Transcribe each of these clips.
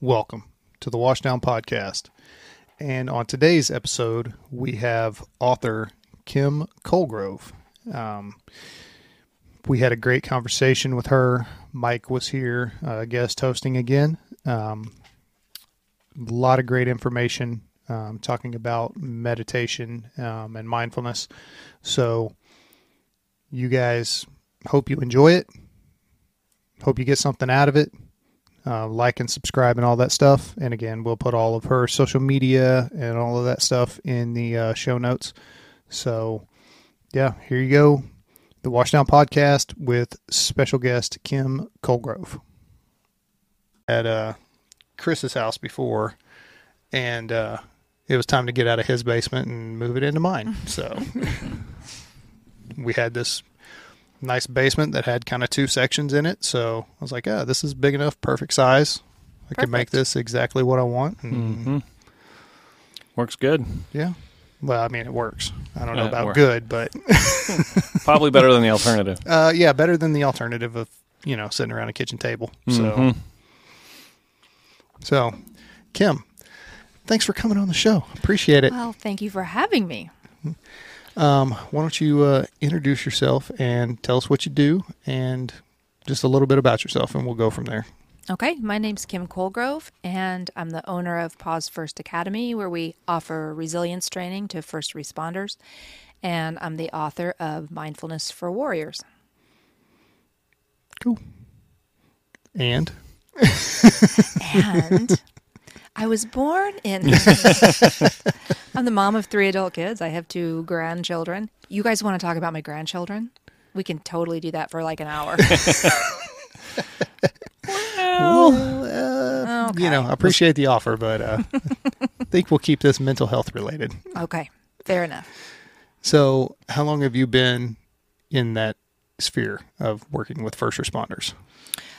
welcome to the Washdown Podcast. And on today's episode, we have author Kim Colegrove. Um, we had a great conversation with her. Mike was here, uh, guest hosting again. Um, a lot of great information um, talking about meditation um, and mindfulness. So, you guys hope you enjoy it. Hope you get something out of it. Uh, like and subscribe and all that stuff. And again, we'll put all of her social media and all of that stuff in the uh, show notes. So, yeah, here you go. The Washdown Podcast with special guest Kim Colegrove. At uh, Chris's house before, and uh, it was time to get out of his basement and move it into mine. So we had this nice basement that had kind of two sections in it. So I was like, yeah, this is big enough, perfect size. I can make this exactly what I want. And hmm Works good. yeah. Well, I mean, it works. I don't know Uh, about work. good, but Probably better than the alternative. uh, yeah, better than the alternative of, you know, sitting around a kitchen table. So, Mhm. so Kim, thanks for coming on the show. Appreciate it. Well, thank you for having me. Um, why don't you uh, introduce yourself and tell us what you do and just a little bit about yourself, and we'll go from there. Okay, my name's Kim Colegrove, and I'm the owner of Pause First Academy, where we offer resilience training to first responders. And I'm the author of Mindfulness for Warriors. Cool. And And I was born in. I'm the mom of three adult kids. I have two grandchildren. You guys want to talk about my grandchildren? We can totally do that for like an hour. well, uh, you know, I appreciate the offer, but uh, I think we'll keep this mental health related. okay, fair enough. So, how long have you been in that sphere of working with first responders?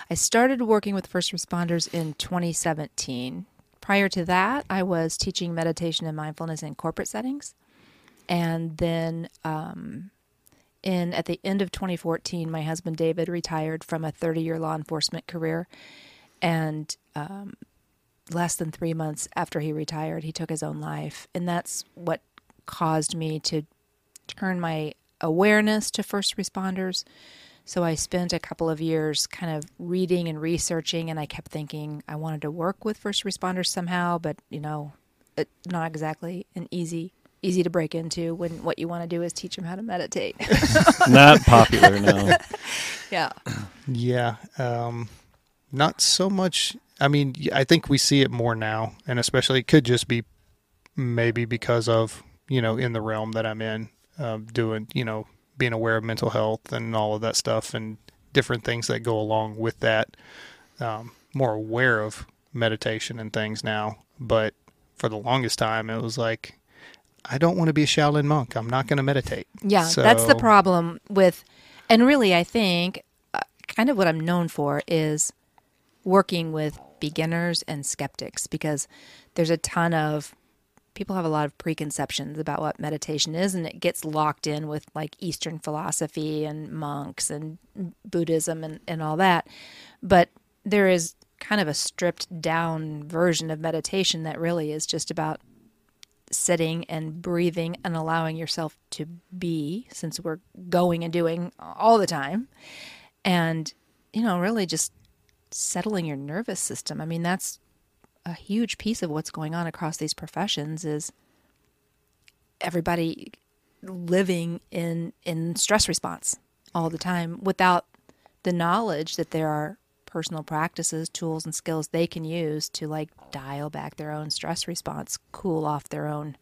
I started working with first responders in 2017. Prior to that, I was teaching meditation and mindfulness in corporate settings. And then um, in at the end of 2014, my husband David retired from a 30-year law enforcement career, and um, less than three months after he retired, he took his own life, and that's what caused me to turn my awareness to first responders. So I spent a couple of years kind of reading and researching, and I kept thinking I wanted to work with first responders somehow, but you know, it, not exactly an easy easy to break into when what you want to do is teach them how to meditate. Not popular, no. yeah. Yeah, um, not so much. I mean, I think we see it more now, and especially it could just be maybe because of you know in the realm that I'm in, uh, doing you know being aware of mental health and all of that stuff and different things that go along with that. Um, more aware of meditation and things now, but for the longest time it was like. I don't want to be a Shaolin monk. I'm not going to meditate. Yeah, so, that's the problem with, and really, I think uh, kind of what I'm known for is working with beginners and skeptics because there's a ton of people have a lot of preconceptions about what meditation is, and it gets locked in with like Eastern philosophy and monks and Buddhism and, and all that. But there is kind of a stripped down version of meditation that really is just about sitting and breathing and allowing yourself to be since we're going and doing all the time and you know really just settling your nervous system i mean that's a huge piece of what's going on across these professions is everybody living in in stress response all the time without the knowledge that there are personal practices, tools and skills they can use to like dial back their own stress response, cool off their own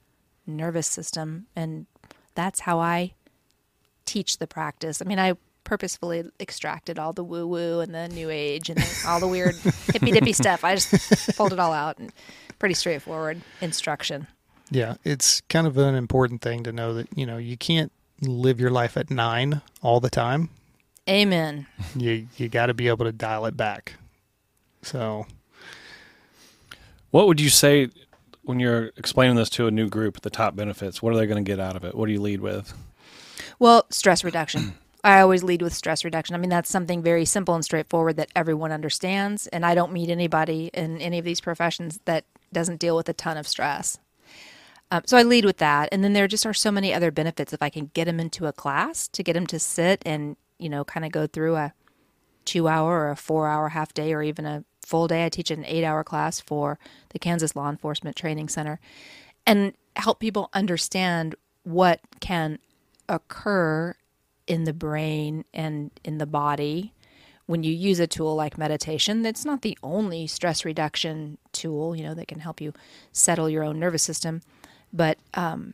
nervous system and that's how I teach the practice. I mean, I purposefully extracted all the woo woo and the new age and the, all the weird hippy dippy stuff. I just pulled it all out and pretty straightforward instruction. Yeah, it's kind of an important thing to know that, you know, you can't live your life at nine all the time. Amen. You you got to be able to dial it back. So, What would you say when you're explaining this to a new group, the top benefits? What are they going to get out of it? What do you lead with? Well, stress reduction. I always lead with stress reduction. I mean, that's something very simple and straightforward that everyone understands. And I don't meet anybody in any of these professions that doesn't deal with a ton of stress. Um, so I lead with that. And then there just are so many other benefits if I can get them into a class to get them to sit and, you know, kind of go through a two hour or a four hour half day or even a full day. I teach an eight hour class for the Kansas Law Enforcement Training Center and help people understand what can occur in the brain and in the body when you use a tool like meditation that's not the only stress reduction tool you know that can help you settle your own nervous system. But um,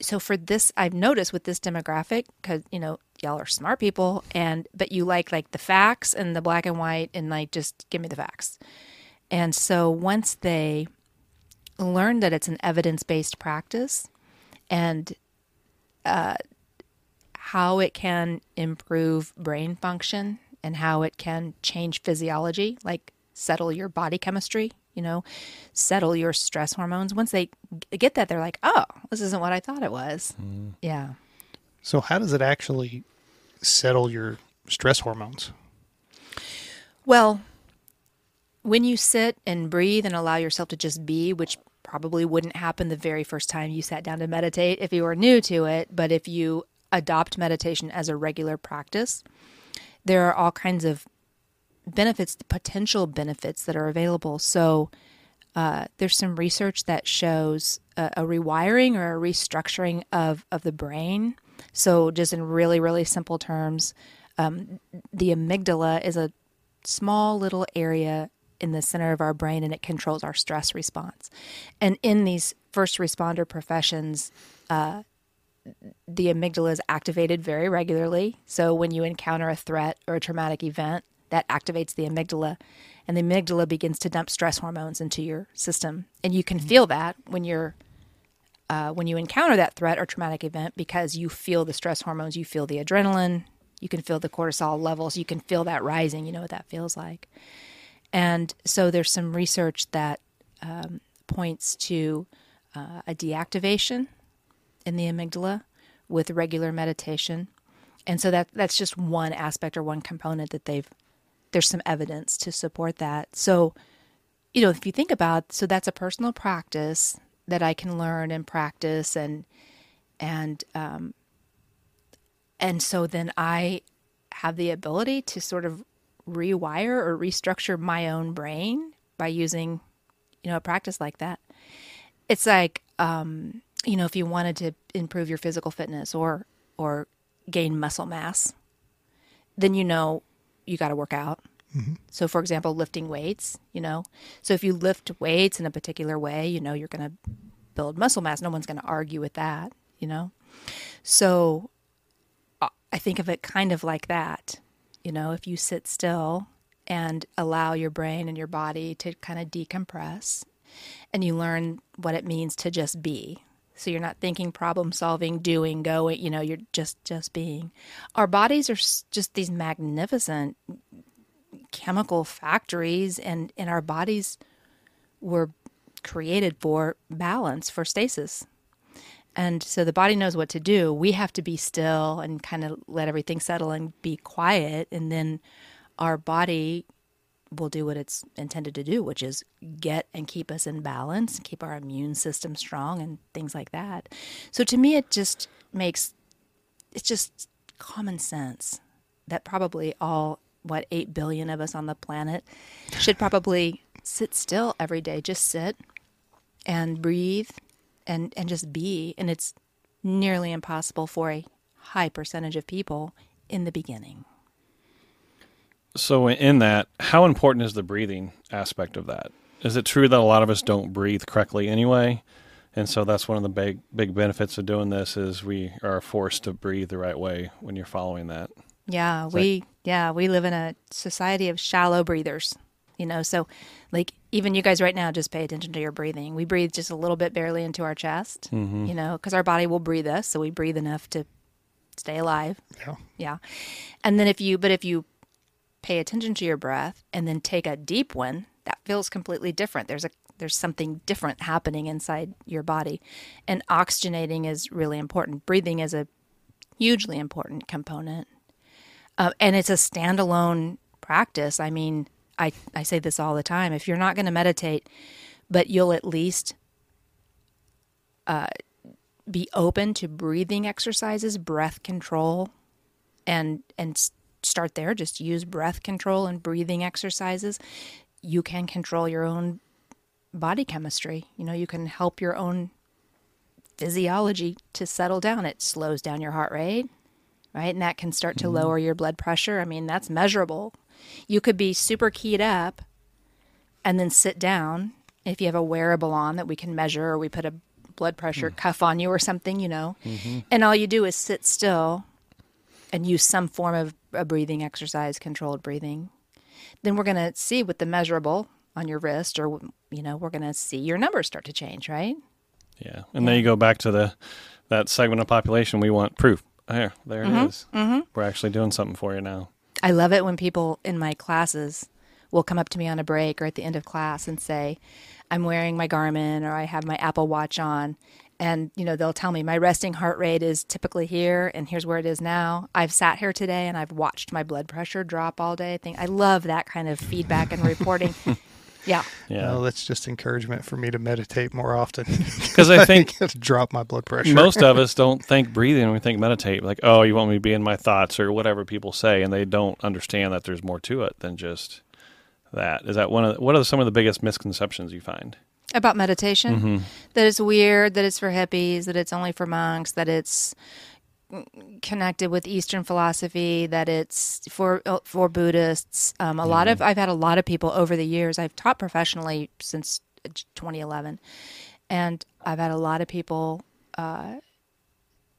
so for this i've noticed with this demographic because you know y'all are smart people and but you like like the facts and the black and white and like just give me the facts. And so once they learn that it's an evidence-based practice and uh, how it can improve brain function and how it can change physiology like settle your body chemistry you know settle your stress hormones once they get that they're like oh this isn't what i thought it was mm. yeah so, how does it actually settle your stress hormones? Well, when you sit and breathe and allow yourself to just be, which probably wouldn't happen the very first time you sat down to meditate if you were new to it, but if you adopt meditation as a regular practice, there are all kinds of benefits, potential benefits that are available. So, uh, there's some research that shows a, a, rewiring or a restructuring of, of the brain so, just in really, really simple terms, um, the amygdala is a small little area in the center of our brain and it controls our stress response. And in these first responder professions, uh, the amygdala is activated very regularly. So, when you encounter a threat or a traumatic event, that activates the amygdala, and the amygdala begins to dump stress hormones into your system. And you can feel that when you're uh, when you encounter that threat or traumatic event because you feel the stress hormones, you feel the adrenaline, you can feel the cortisol levels, you can feel that rising. You know what that feels like. And so there's some research that um, points to uh, a deactivation in the amygdala with regular meditation. And so that that's just one aspect or one component that they've there's some evidence to support that. So, you know, if you think about so that's a personal practice that I can learn and practice and and um, and so then I have the ability to sort of rewire or restructure my own brain by using you know a practice like that. It's like um, you know if you wanted to improve your physical fitness or or gain muscle mass, then you know you got to work out Mm-hmm. So, for example, lifting weights, you know, so if you lift weights in a particular way, you know, you're going to build muscle mass. No one's going to argue with that, you know. So, uh, I think of it kind of like that. You know, if you sit still and allow your brain and your body to kind of decompress and you learn what it means to just be so you're not thinking problem solving doing going you know you're just just being our bodies are just these magnificent chemical factories and, and our bodies were created for balance, for stasis. And so the body knows what to do. We have to be still and kind of let everything settle and be quiet. And then our body will do what it's intended to do, which is get and keep us in balance, keep our immune system strong, and things like that. So to me, it just makes it's just common sense that probably all what 8 billion of us on the planet should probably sit still every day just sit and breathe and and just be and it's nearly impossible for a high percentage of people in the beginning so in that how important is the breathing aspect of that is it true that a lot of us don't breathe correctly anyway and so that's one of the big big benefits of doing this is we are forced to breathe the right way when you're following that yeah, we yeah, we live in a society of shallow breathers. You know, so like even you guys right now just pay attention to your breathing. We breathe just a little bit barely into our chest, mm-hmm. you know, cuz our body will breathe us, so we breathe enough to stay alive. Yeah. Yeah. And then if you but if you pay attention to your breath and then take a deep one, that feels completely different. There's a there's something different happening inside your body. And oxygenating is really important. Breathing is a hugely important component uh, and it's a standalone practice. I mean, I I say this all the time. If you're not going to meditate, but you'll at least uh, be open to breathing exercises, breath control, and and start there. Just use breath control and breathing exercises. You can control your own body chemistry. You know, you can help your own physiology to settle down. It slows down your heart rate, right? And that can start to mm-hmm. lower your blood pressure. I mean, that's measurable. You could be super keyed up and then sit down if you have a wearable on that we can measure or we put a blood pressure hmm. cuff on you or something, you know. Mm-hmm. And all you do is sit still and use some form of a breathing exercise, controlled breathing. Then we're going to see with the measurable on your wrist or you know, we're going to see your numbers start to change, right? Yeah, and then you go back to the that segment of population we want proof. There, there it is. Mm-hmm. We're actually doing something for you now. I love it when people in my classes will come up to me on a break or at the end of class and say, I'm wearing my Garmin or I have my Apple Watch on. And, you know, they'll tell me my resting heart rate is typically here and here's where it is now. I've sat here today and I've watched my blood pressure drop all day. I think I love that kind of feedback and reporting. yeah. Yeah, Well, that's just encouragement for me to meditate more often. because I think to drop my blood pressure. most of us don't think breathing when we think meditate. Like, oh, you want me to be in my thoughts or whatever people say, and they don't understand that there's more to it than just that. Is that one of the, what are some of the biggest misconceptions you find? About meditation, mm-hmm. that it's weird, that it's for hippies, that it's only for monks, that it's connected with Eastern philosophy, that it's for uh, for Buddhists. Um, a lot mm-hmm. of I've had a lot of people over the years. I've taught professionally since uh, 2011, and I've had a lot of people uh,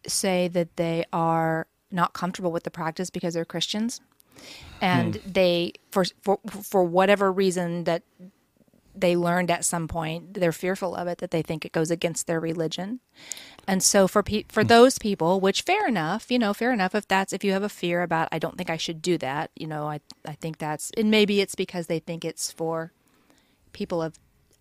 say that they are not comfortable with the practice because they're Christians, hmm. and they for for for whatever reason that they learned at some point they're fearful of it that they think it goes against their religion. And so for pe- for hmm. those people which fair enough you know fair enough if that's if you have a fear about i don't think i should do that you know i i think that's and maybe it's because they think it's for people of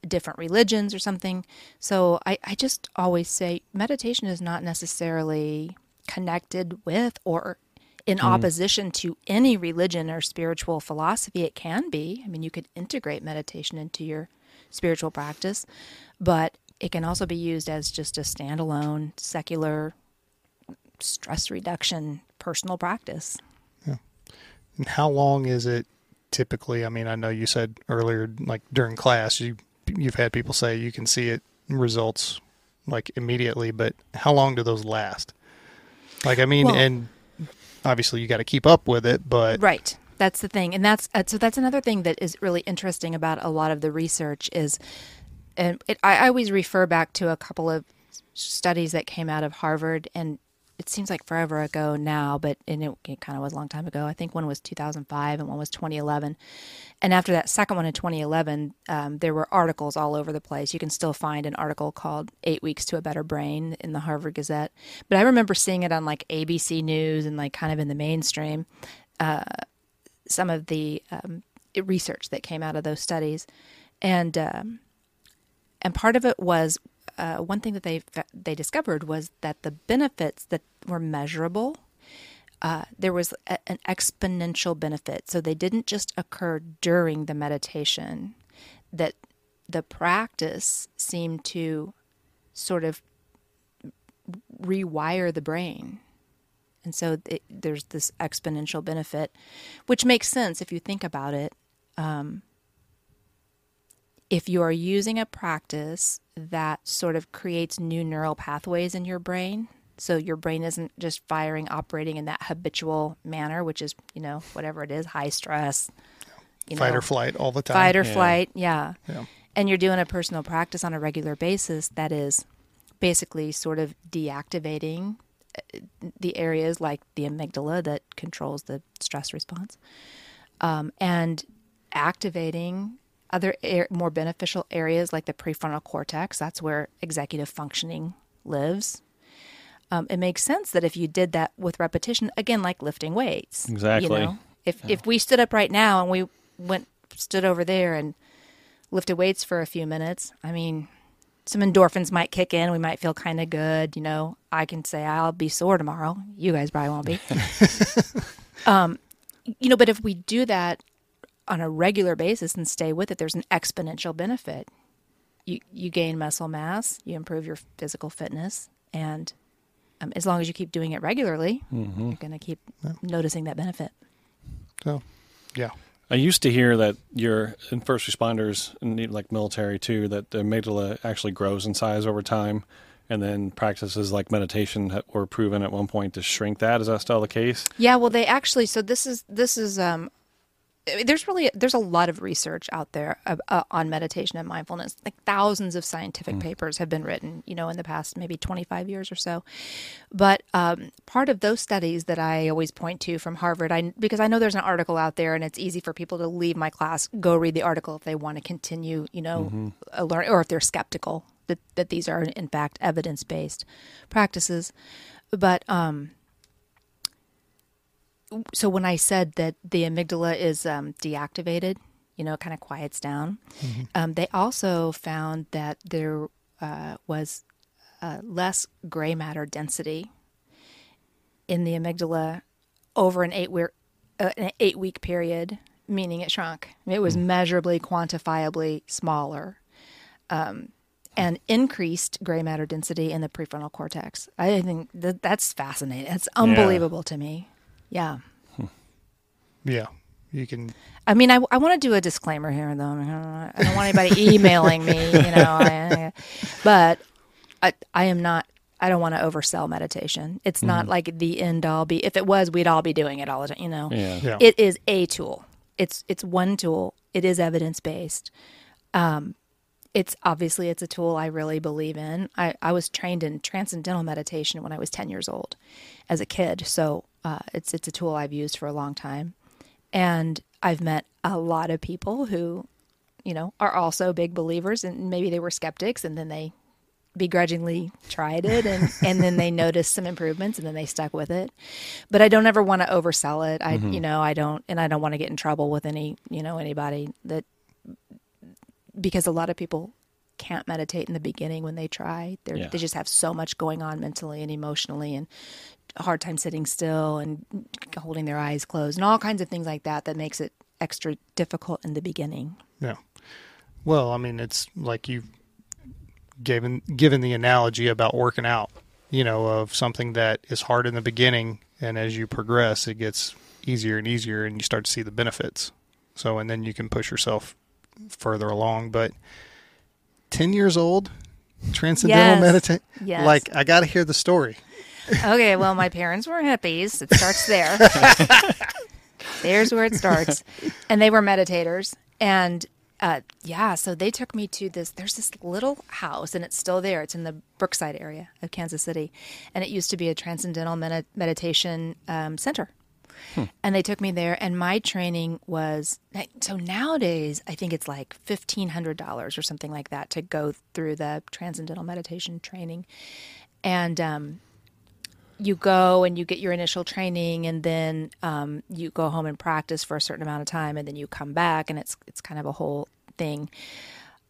different religions or something. So i i just always say meditation is not necessarily connected with or in mm-hmm. opposition to any religion or spiritual philosophy. It can be. I mean, you could integrate meditation into your spiritual practice, but it can also be used as just a standalone secular stress reduction personal practice. Yeah. And how long is it typically? I mean, I know you said earlier, like during class, you you've had people say you can see it results like immediately, but how long do those last? Like, I mean, Well- and obviously you got to keep up with it, but Right. That's the thing, and that's uh, so. That's another thing that is really interesting about a lot of the research is, and it, I, I always refer back to a couple of studies that came out of Harvard, and it seems like forever ago now, but and it, it kind of was a long time ago. I think one was 2005 and one was 2011, and after that second one in 2011, um, there were articles all over the place. You can still find an article called Eight Weeks to a Better Brain in the Harvard Gazette, but I remember seeing it on like ABC News and like kind of in the mainstream some of the um, research that came out of those studies, and um, and part of it was uh, one thing that they they discovered was that the benefits that were measurable. Uh, there was a, an exponential benefit, so they didn't just occur during the meditation. That the practice seemed to sort of rewire the brain and so it, there's this exponential benefit, which makes sense if you think about it. Um, if you are using a practice that sort of creates new neural pathways in your brain, so your brain isn't just firing, operating in that habitual manner, which is, you know, whatever it is, high stress, you fight know, or flight all the time. fight or Yeah. flight, yeah. Yeah. And you're doing a personal practice on a regular basis that is basically sort of deactivating uh, the areas like the amygdala that controls the stress response um, and activating other ar- more beneficial areas like the prefrontal cortex that's where executive functioning lives. Um, it makes sense that if you did that with repetition again like lifting weights Exactly. you know? If if we stood up right now and we went stood over there and lifted weights for a few minutes i mean some endorphins might kick in we might feel kind of good you know? I can say i'll be sore tomorrow. You guys probably won't be. Um, you know, but if we do that on a regular basis and stay with it, there's an exponential benefit. You you gain muscle mass, you improve your physical fitness, and um, as long as you keep doing it regularly, Mm-hmm. you're going to keep noticing that benefit. So, yeah. I used to hear that you're first responders and like military too, that the amygdala actually grows in size over time, and then practices like meditation were proven at one point to shrink that. Is that still the case? Yeah, well, they actually. So this is this is um, I mean, there's really there's a lot of research out there uh, uh, on meditation and mindfulness. Like thousands of scientific papers have been written, you know, in the past maybe 25 years or so. But um, part of those studies that I always point to from Harvard, I because I know there's an article out there, and it's easy for people to leave my class, go read the article if they want to continue, you know, a learn or if they're skeptical that that these are in fact evidence based practices. But um, so when I said that the amygdala is um, deactivated, you know, it kind of quiets down. Um, they also found that there uh, was uh, less gray matter density in the amygdala over an eight week uh, an eight week period, meaning it shrunk. It was measurably, quantifiably smaller. Um, and increased gray matter density in the prefrontal cortex. I think that that's fascinating. It's unbelievable to me. Yeah. Yeah. You can, I mean, I, I want to do a disclaimer here, though. I, mean, I don't want- don't want anybody emailing me, you know. I, but I, I am not. I don't want to oversell meditation. It's not like the end all be. If it was, we'd all be doing it all the time. You know. Yeah. yeah. It is a tool. It's it's one tool. It is evidence based. Um, it's obviously it's a tool I really believe in. I, I was trained in transcendental meditation when I was ten years old, as a kid. So uh, it's it's a tool I've used for a long time, and I've met a lot of people who, you know, are also big believers, and maybe they were skeptics, and then they begrudgingly tried it and, and then they noticed some improvements and then they stuck with it. But i don't ever want to oversell it. I you know i don't and i don't want to get in trouble with any you know anybody that because a lot of people can't meditate in the beginning when they try. They're, Yeah. they just have so much going on mentally and emotionally and a hard time sitting still and holding their eyes closed and all kinds of things like that that makes it extra difficult in the beginning Yeah. Well, I mean, it's like you've given given the analogy about working out. You know, of something that is hard in the beginning, and as you progress, it gets easier and easier, and you start to see the benefits. So, and then you can push yourself further along. But ten years old, transcendental Yes. meditate. Yes. Like, I got to hear the story. Okay, well, my parents were hippies. It starts there. There's where it starts. And they were meditators. And uh, yeah, so they took me to this. There's this little house, and it's still there. It's in the Brookside area of Kansas City. And it used to be a transcendental medi- meditation um, center. And they took me there, and my training was so nowadays I think it's like fifteen hundred dollars or something like that to go through the transcendental meditation training, and um, you go and you get your initial training and then um, you go home and practice for a certain amount of time and then you come back and it's it's kind of a whole thing.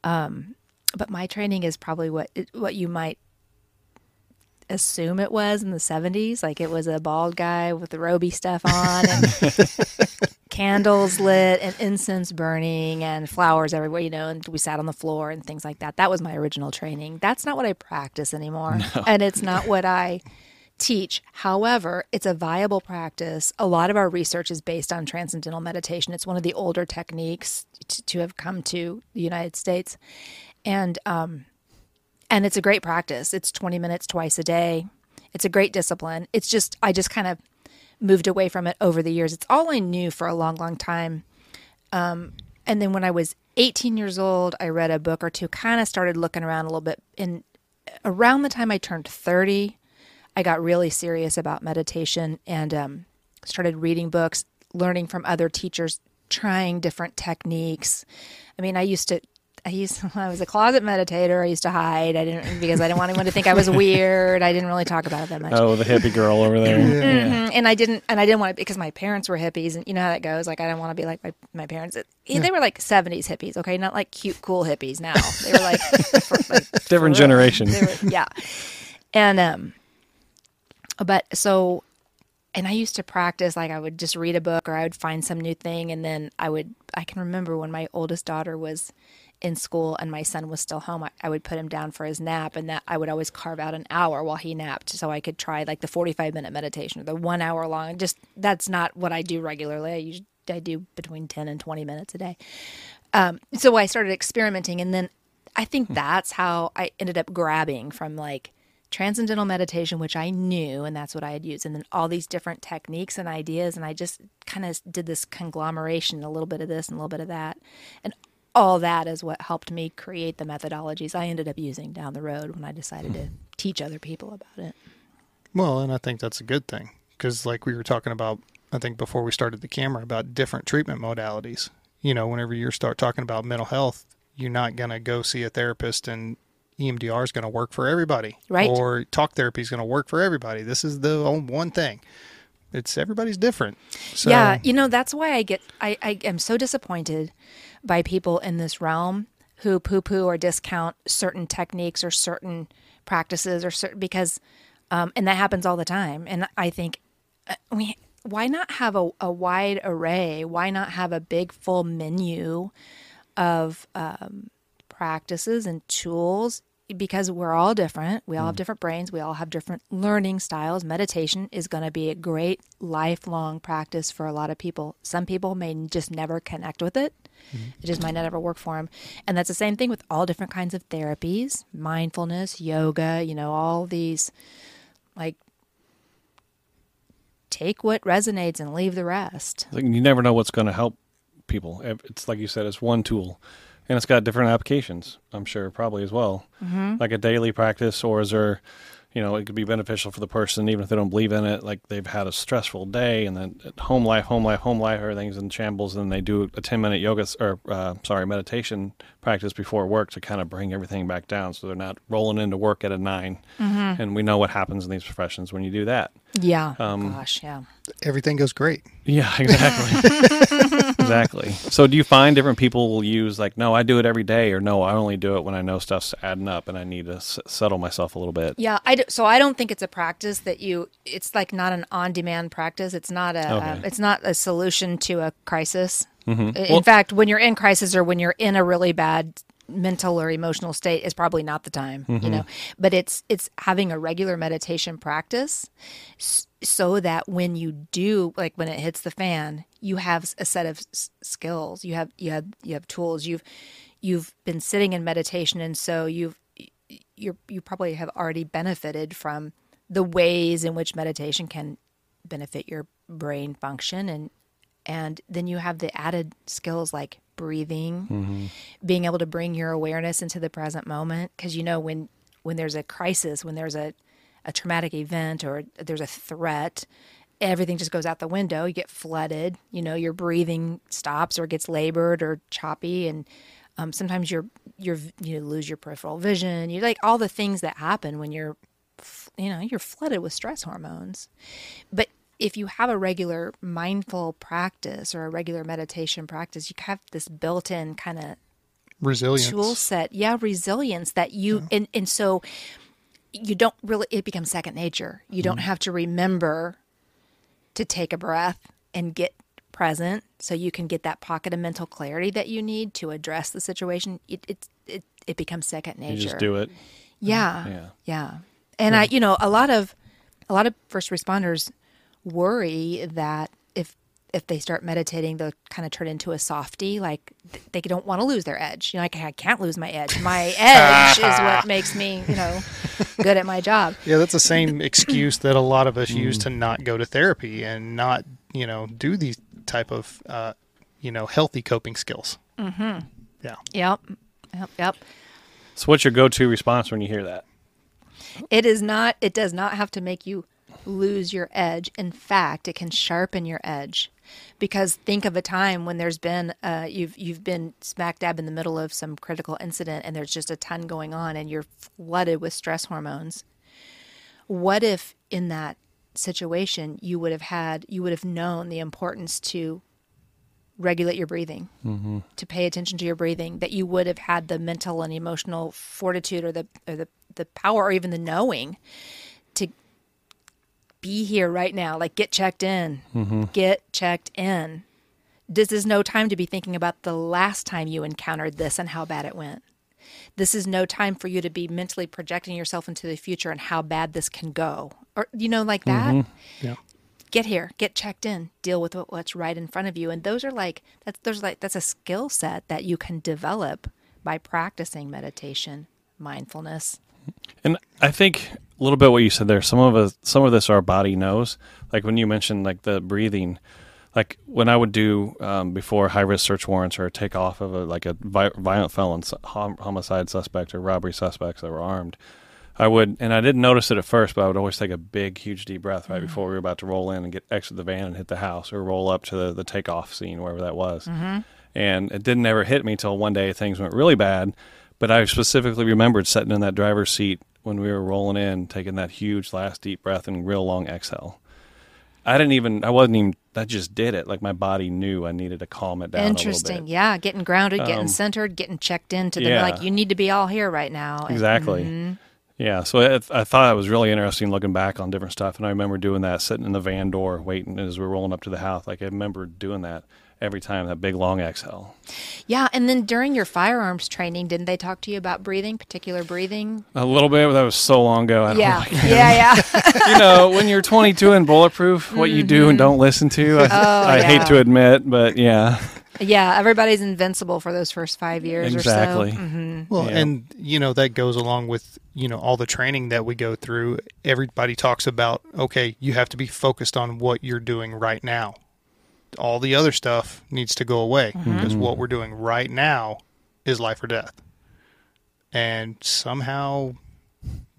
Um, but my training is probably what it, what you might assume it was in the 70s like it was a bald guy with the roby stuff on and candles lit and incense burning and flowers everywhere you know and we sat on the floor and things like that. That was my original training. That's not what i practice anymore. And it's not what i teach. However, it's a viable practice. A lot of our research is based on transcendental meditation. It's one of the older techniques to, to have come to the United States, and um, and it's a great practice. It's twenty minutes twice a day. It's a great discipline. It's just I just kind of moved away from it over the years. It's all I knew for a long, long time. Um, and then when I was 18 years old, I read a book or two, kind of started looking around a little bit. And around the time I turned 30, I got really serious about meditation and um, started reading books, learning from other teachers, trying different techniques. I mean, I used to. I used I was a closet meditator. I used to hide. I didn't because I didn't want anyone to think I was weird. I didn't really talk about it that much. Oh, the hippie girl over there. Mhm. And I didn't, and I didn't want to because my parents were hippies, and you know how that goes. Like I don't want to be like my, my parents. It- They were like '70s hippies, okay, not like cute, cool hippies. Now they were like, for, like Different generation. were, yeah, and um, but so and I used to practice like I would just read a book or I would find some new thing and then I would I can remember when my oldest daughter was in school and my son was still home I, I would put him down for his nap and that I would always carve out an hour while he napped so I could try like the 45 minute meditation or the 1 hour long just that's not what I do regularly I usually I do between 10 and 20 minutes a day. Um, so I started experimenting and then I think that's how I ended up grabbing from like transcendental meditation, which I knew, and that's what I had used, and then all these different techniques and ideas. And I just kind of did this conglomeration, a little bit of this and a little bit of that. And all that is what helped me create the methodologies I ended up using down the road when I decided to teach other people about it. Well, and I think that's a good thing because, like we were talking about, I think before we started the camera about different treatment modalities. You know, whenever you start talking about mental health, you're not going to go see a therapist and EMDR is going to work for everybody, Right. Or talk therapy is going to work for everybody. This is the one thing. It's everybody's different. So, yeah, you know that's why I get I, I am so disappointed by people in this realm who poo poo or discount certain techniques or certain practices or certain because um, and that happens all the time. And I think uh, we why not have a, a wide array? Why not have a big full menu of um, practices and tools because we're all different. We all have mm. different brains. We all have different learning styles. Meditation is going to be a great lifelong practice for a lot of people. Some people may just never connect with it. Mm-hmm. It just might not ever work for them. And that's the same thing with all different kinds of therapies, mindfulness, yoga, you know, all these like take what resonates and leave the rest. Like, you never know what's going to help people. It's like you said, it's one tool, and it's got different applications. I'm sure probably as well, Mm-hmm. like a daily practice, or is there, you know, it could be beneficial for the person even if they don't believe in it. Like they've had a stressful day, and then at home life, home life, home life, everything's in shambles, and they do a 10 minute yoga or uh, sorry meditation practice before work to kind of bring everything back down, so they're not rolling into work at a 9 Mm-hmm. And we know what happens in these professions when you do that. Yeah. Um, Gosh, yeah. everything goes great. Yeah, exactly. exactly. So, do you find different people will use like, no, I do it every day, or no, I only do it when I know stuff's adding up and I need to s- settle myself a little bit? Yeah, I do, so I don't think it's a practice that you. It's like not an on-demand practice. It's not a. Okay. um, it's not a solution to a crisis. Mhm. In Well- fact, when you're in crisis or when you're in a really bad mental or emotional state, is probably not the time. Mm-hmm. You know, but it's it's having a regular meditation practice, so that when you do, like when it hits the fan, you have a set of s- skills. You have you have you have tools. You've you've been sitting in meditation, and so you've you're you probably have already benefited from the ways in which meditation can benefit your brain function and and then you have the added skills like breathing being able to bring your awareness into the present moment. Because you know when when there's a crisis when there's a a traumatic event or there's a threat everything just goes out the window. You get flooded you know your breathing stops or gets labored or choppy. And um, sometimes you're you're you lose your peripheral vision. You like all the things that happen when you're you know you're flooded with stress hormones. But if you have a regular mindful practice or a regular meditation practice you have this built-in kind of Resilience. tool set yeah resilience that you and and so you don't really it becomes second nature you don't mm. have to remember to take a breath and get present so you can get that pocket of mental clarity that you need to address the situation it it it, it becomes second nature You just do it. yeah. Yeah. Yeah. And I, you know, a lot of a lot of first responders worry that if if they start meditating, they'll kind of turn into a softie. Like they don't want to lose their edge. You know, like I can't lose my edge. My edge is what makes me, you know, good at my job. Yeah, that's the same excuse that a lot of us use to not go to therapy and not, you know, do these type of, uh, you know, healthy coping skills. Mm-hmm. Yeah. Yep. Yep. Yep. So, what's your go-to response when you hear that? It is not. It does not have to make you lose your edge. In fact, it can sharpen your edge. Because think of a time when there's been uh, you've you've been smack dab in the middle of some critical incident, and there's just a ton going on, and you're flooded with stress hormones. What if in that situation you would have had you would have known the importance to regulate your breathing, to pay attention to your breathing, that you would have had the mental and emotional fortitude or the or the, the power or even the knowing be here right now. Like get checked in. Mm-hmm. Get checked in. This is no time to be thinking about the last time you encountered this and how bad it went. This is no time for you to be mentally projecting yourself into the future and how bad this can go. Or you know like that. Mm-hmm. Yeah. Get here, get checked in, deal with what's right in front of you. And those are like that's there's like that's a skill set that you can develop by practicing meditation, mindfulness. And I think a little bit what you said there. Some of us, some of this our body knows. Like when you mentioned like the breathing, like when I would do um, before high risk search warrants or a takeoff of a like a vi- violent felon, hom- homicide suspect or robbery suspects that were armed. I would, and I didn't notice it at first, but I would always take a big, huge, deep breath right before we were about to roll in and get exit the van and hit the house or roll up to the, the takeoff scene, wherever that was. And it didn't ever hit me till one day things went really bad. But I specifically remembered sitting in that driver's seat when we were rolling in, taking that huge last deep breath and real long exhale. I didn't even, I wasn't even, I just did it. Like my body knew I needed to calm it down a little Interesting. Yeah, getting grounded, getting Um, centered, getting checked into the yeah. like you need to be all here right now. Exactly. Mm-hmm. Yeah. So I, I thought it was really interesting looking back on different stuff. And I remember doing that, sitting in the van door, waiting as we were rolling up to the house. Like I remember doing that every time, that big long exhale. Yeah, and then during your firearms training, didn't they talk to you about breathing, particular breathing? A little bit, but that was so long ago. I don't Yeah, like- yeah, yeah. you know, when you're 22 and bulletproof, what you do and don't listen to, I, I Mm-hmm. Oh, yeah. hate to admit, but yeah, yeah, everybody's invincible for those first five years exactly. or so. hmm Well, Yeah. and you know that goes along with you know all the training that we go through. Everybody talks about okay, you have to be focused on what you're doing right now. All the other stuff needs to go away mm-hmm. because mm-hmm. what we're doing right now is life or death. And somehow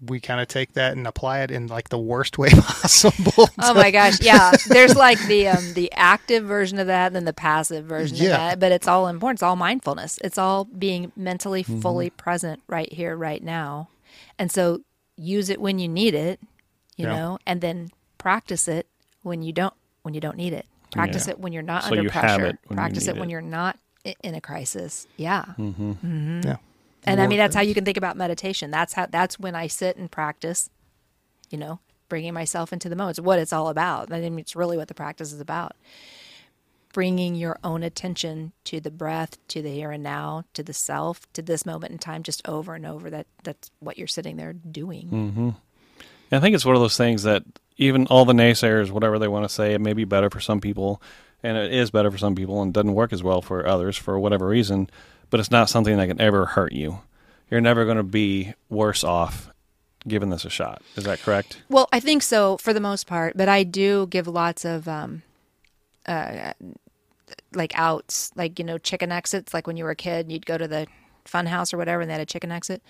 we kind of take that and apply it in like the worst way possible. Oh my gosh, yeah. There's like the um, the active version of that and then the passive version Yeah. of that, but it's all important. It's all mindfulness. It's all being mentally mm-hmm. fully present right here, right now. And so use it when you need it, you Yeah. know, and then practice it when you don't when you don't need it. Practice Yeah. it when you're not So under you have pressure. it when you Practice need it when it. you're not in a crisis. Yeah. Mm-hmm. Mm-hmm. yeah. And I mean that's how you can think about meditation. That's how that's when I sit and practice, you know, bringing myself into the moment. It's what it's all about. I mean, it's really what the practice is about. Bringing your own attention to the breath, to the here and now, to the self, to this moment in time, just over and over. That that's what you're sitting there doing. Mm-hmm. I think it's one of those things that even all the naysayers, whatever they want to say, it may be better for some people, and it is better for some people, and doesn't work as well for others for whatever reason. But it's not something that can ever hurt you. You're never going to be worse off giving this a shot. Is that correct? Well, I think so for the most part, but I do give lots of um, uh, like outs, like you know, chicken exits. Like when you were a kid, you'd go to the fun house or whatever, and they had a chicken exit.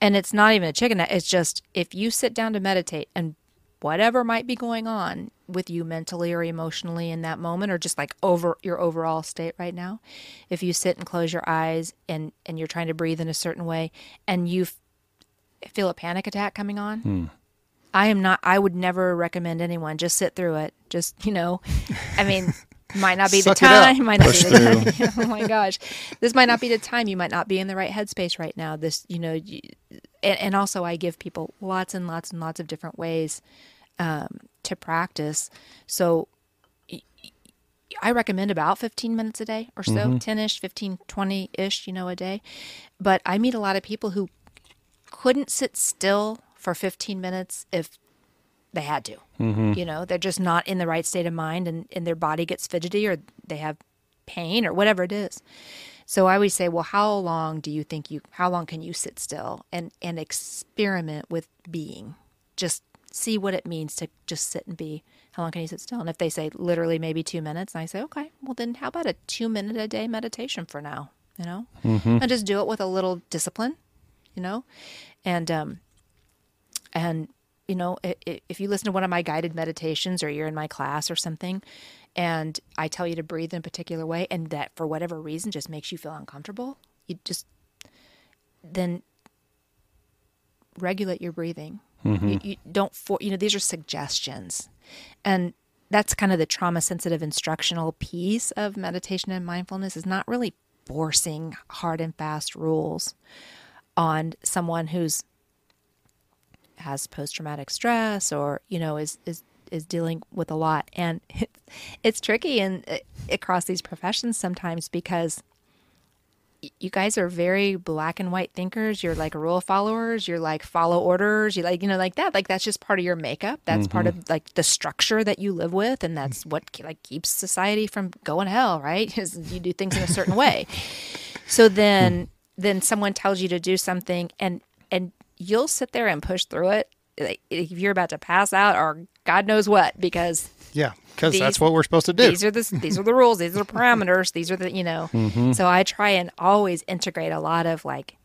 And it's not even a chicken. It's just if you sit down to meditate and whatever might be going on with you mentally or emotionally in that moment or just like over your overall state right now if you sit and close your eyes and and you're trying to breathe in a certain way and you f- feel a panic attack coming on hmm. I am not. I would never recommend anyone just sit through it. Just you know, I mean, might not be the Suck time. Might not Push be the time. oh my gosh, this might not be the time. You might not be in the right headspace right now. This, you know, you, and, and also I give people lots and lots and lots of different ways um, to practice. So I recommend about 15 minutes a day or so, 10 ish, 15, 20 ish, you know, a day. But I meet a lot of people who couldn't sit still for 15 minutes if they had to. You know, they're just not in the right state of mind and, and their body gets fidgety or they have pain or whatever it is. So I always say, well, how long do you think you, how long can you sit still and, and experiment with being? Just see what it means to just sit and be. How long can you sit still? And if they say literally maybe two minutes, and I say, okay, well then how about a two minute a day meditation for now? You know, and just do it with a little discipline, you know, and um, and you know if you listen to one of my guided meditations or you're in my class or something and i tell you to breathe in a particular way and that for whatever reason just makes you feel uncomfortable you just then regulate your breathing. Mm-hmm. You, you don't for you know these are suggestions. And that's kind of the trauma sensitive instructional piece of meditation and mindfulness is not really forcing hard and fast rules on someone who's has post traumatic stress or you know is is is dealing with a lot, and it's, it's tricky and across these professions sometimes because you guys are very black and white thinkers. You're like rule followers. You're like follow orders. You like you know like that. Like that's just part of your makeup. That's part mm-hmm. of like the structure that you live with, and that's what like keeps society from going to hell. Right? Is you do things in a certain way. So then then someone tells you to do something, and and you'll sit there and push through it. If you're about to pass out or God knows what, because Yeah, because that's what we're supposed to do. these are the these are the rules these are the parameters these are the you know mm-hmm. so i try and always integrate a lot of like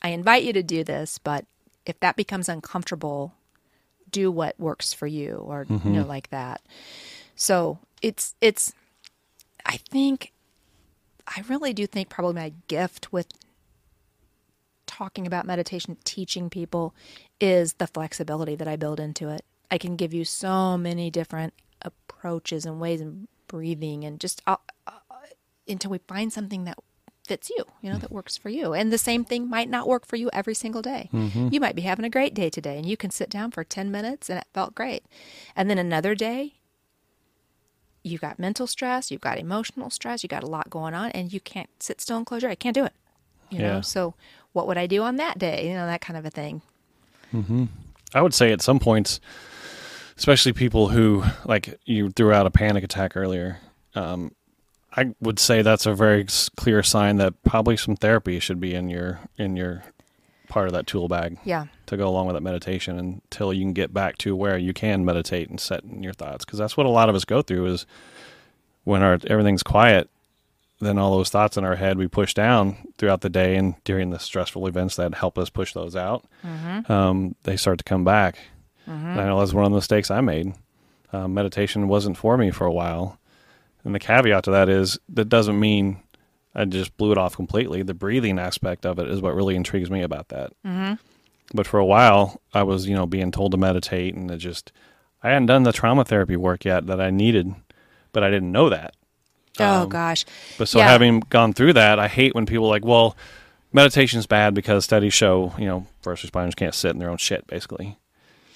i invite you to do this but if that becomes uncomfortable do what works for you or you know mm-hmm. like that so it's it's i think i really do think probably my gift with talking about meditation teaching people is the flexibility that i build into it. I can give you so many different approaches and ways and breathing and just uh, uh, until we find something that fits you you know that works for you. And the same thing might not work for you every single day. You might be having a great day today and you can sit down for 10 minutes and it felt great. And then another day you've got mental stress you've got emotional stress you got a lot going on and you can't sit still and close your eye. Can't do it you know? Yeah. so what would i do on that day you know that kind of a thing Mm-hmm. I would say at some points, especially people who like you threw out a panic attack earlier. Um, I would say that's a very clear sign that probably some therapy should be in your in your part of that tool bag yeah to go along with that meditation until you can get back to where you can meditate and set in your thoughts because that's what a lot of us go through is when our everything's quiet then all those thoughts in our head we push down throughout the day and during the stressful events that help us push those out um, they start to come back. And i know that's one of the mistakes i made. Um, meditation wasn't for me for a while. And the caveat to that is that doesn't mean i just blew it off completely. The breathing aspect of it is what really intrigues me about that. But for a while i was you know being told to meditate and it just i hadn't done the trauma therapy work yet that i needed but i didn't know that oh Um, gosh but so Yeah. having gone through that i hate when people are like well meditation's bad because studies show you know first responders can't sit in their own shit basically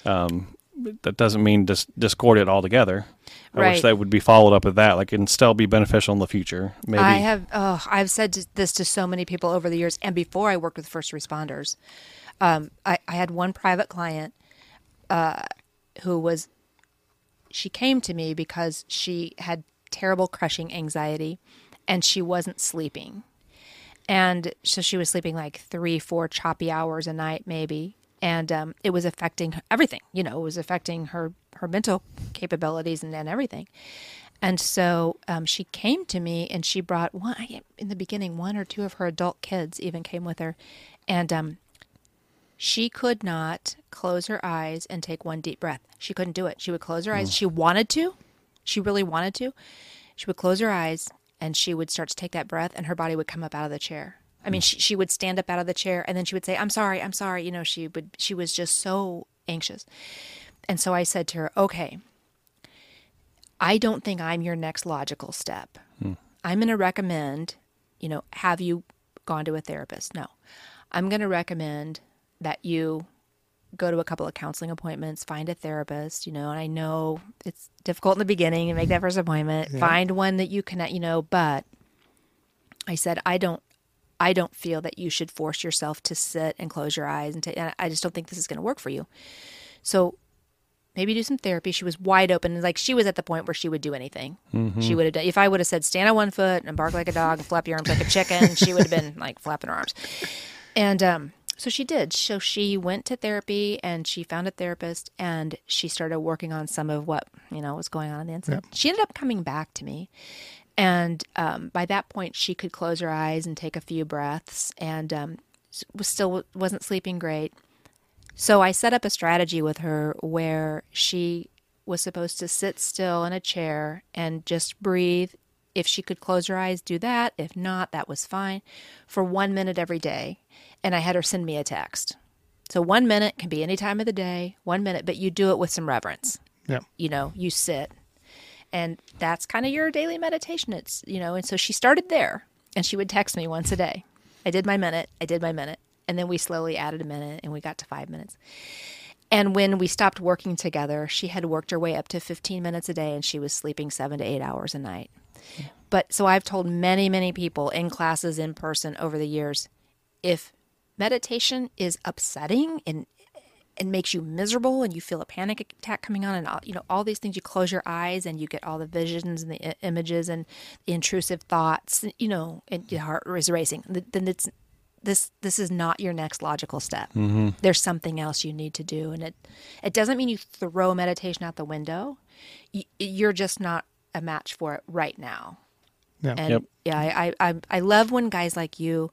um, that doesn't mean dis- discord it altogether i wish that would be followed up with that like it can still be beneficial in the future maybe I have. Oh, I've said this to so many people over the years, and before I worked with first responders, um, I, I had one private client uh, who was. She came to me because she had terrible crushing anxiety, and she wasn't sleeping, and so she was sleeping like three, four choppy hours a night, maybe, and um, it was affecting everything. You know, it was affecting her her mental capabilities and, and everything. And so um, she came to me and she brought one, in the beginning, one or two of her adult kids even came with her. And um, she could not close her eyes and take one deep breath. She couldn't do it. She would close her eyes. She wanted to. She really wanted to. She would close her eyes and she would start to take that breath and her body would come up out of the chair. I mean, hmm. she, she would stand up out of the chair and then she would say, I'm sorry, I'm sorry. You know, she would, she was just so anxious. And so I said to her, okay, I don't think I'm your next logical step. Hmm. I'm going to recommend, you know, have you gone to a therapist? No. I'm going to recommend that you go to a couple of counseling appointments, find a therapist, you know, and I know it's difficult in the beginning to make that first appointment. Find one that you connect, you know, but I said I don't I don't feel that you should force yourself to sit and close your eyes and take and I just don't think this is going to work for you. So maybe do some therapy. She was wide open. Like she was at the point where she would do anything. She would have done, if I would have said, stand on one foot and bark like a dog and flap your arms like a chicken, she would have been like flapping her arms. And um, so she did. So she went to therapy and she found a therapist and she started working on some of what, you know, was going on in the incident. She ended up coming back to me. And um, by that point, she could close her eyes and take a few breaths and um, was still wasn't sleeping great. So I set up a strategy with her where she was supposed to sit still in a chair and just breathe. If she could close her eyes, do that. If not, that was fine for one minute every day. And I had her send me a text. So one minute can be any time of the day, one minute, but you do it with some reverence. Yeah. You know, you sit. And that's kind of your daily meditation. It's, you know, and so she started there and she would text me once a day. I did my minute, I did my minute. And then we slowly added a minute and we got to five minutes. And when we stopped working together, she had worked her way up to 15 minutes a day and she was sleeping seven to eight hours a night. But so I've told many, many people in classes in person over the years if meditation is upsetting and and makes you miserable and you feel a panic attack coming on and all, you know all these things you close your eyes and you get all the visions and the I- images and the intrusive thoughts you know and your heart is racing. Then it's this this is not your next logical step. Mm-hmm. There's something else you need to do and it it doesn't mean you throw meditation out the window. Y- you're just not a match for it right now. Yeah. and Yep. yeah I I I love when guys like you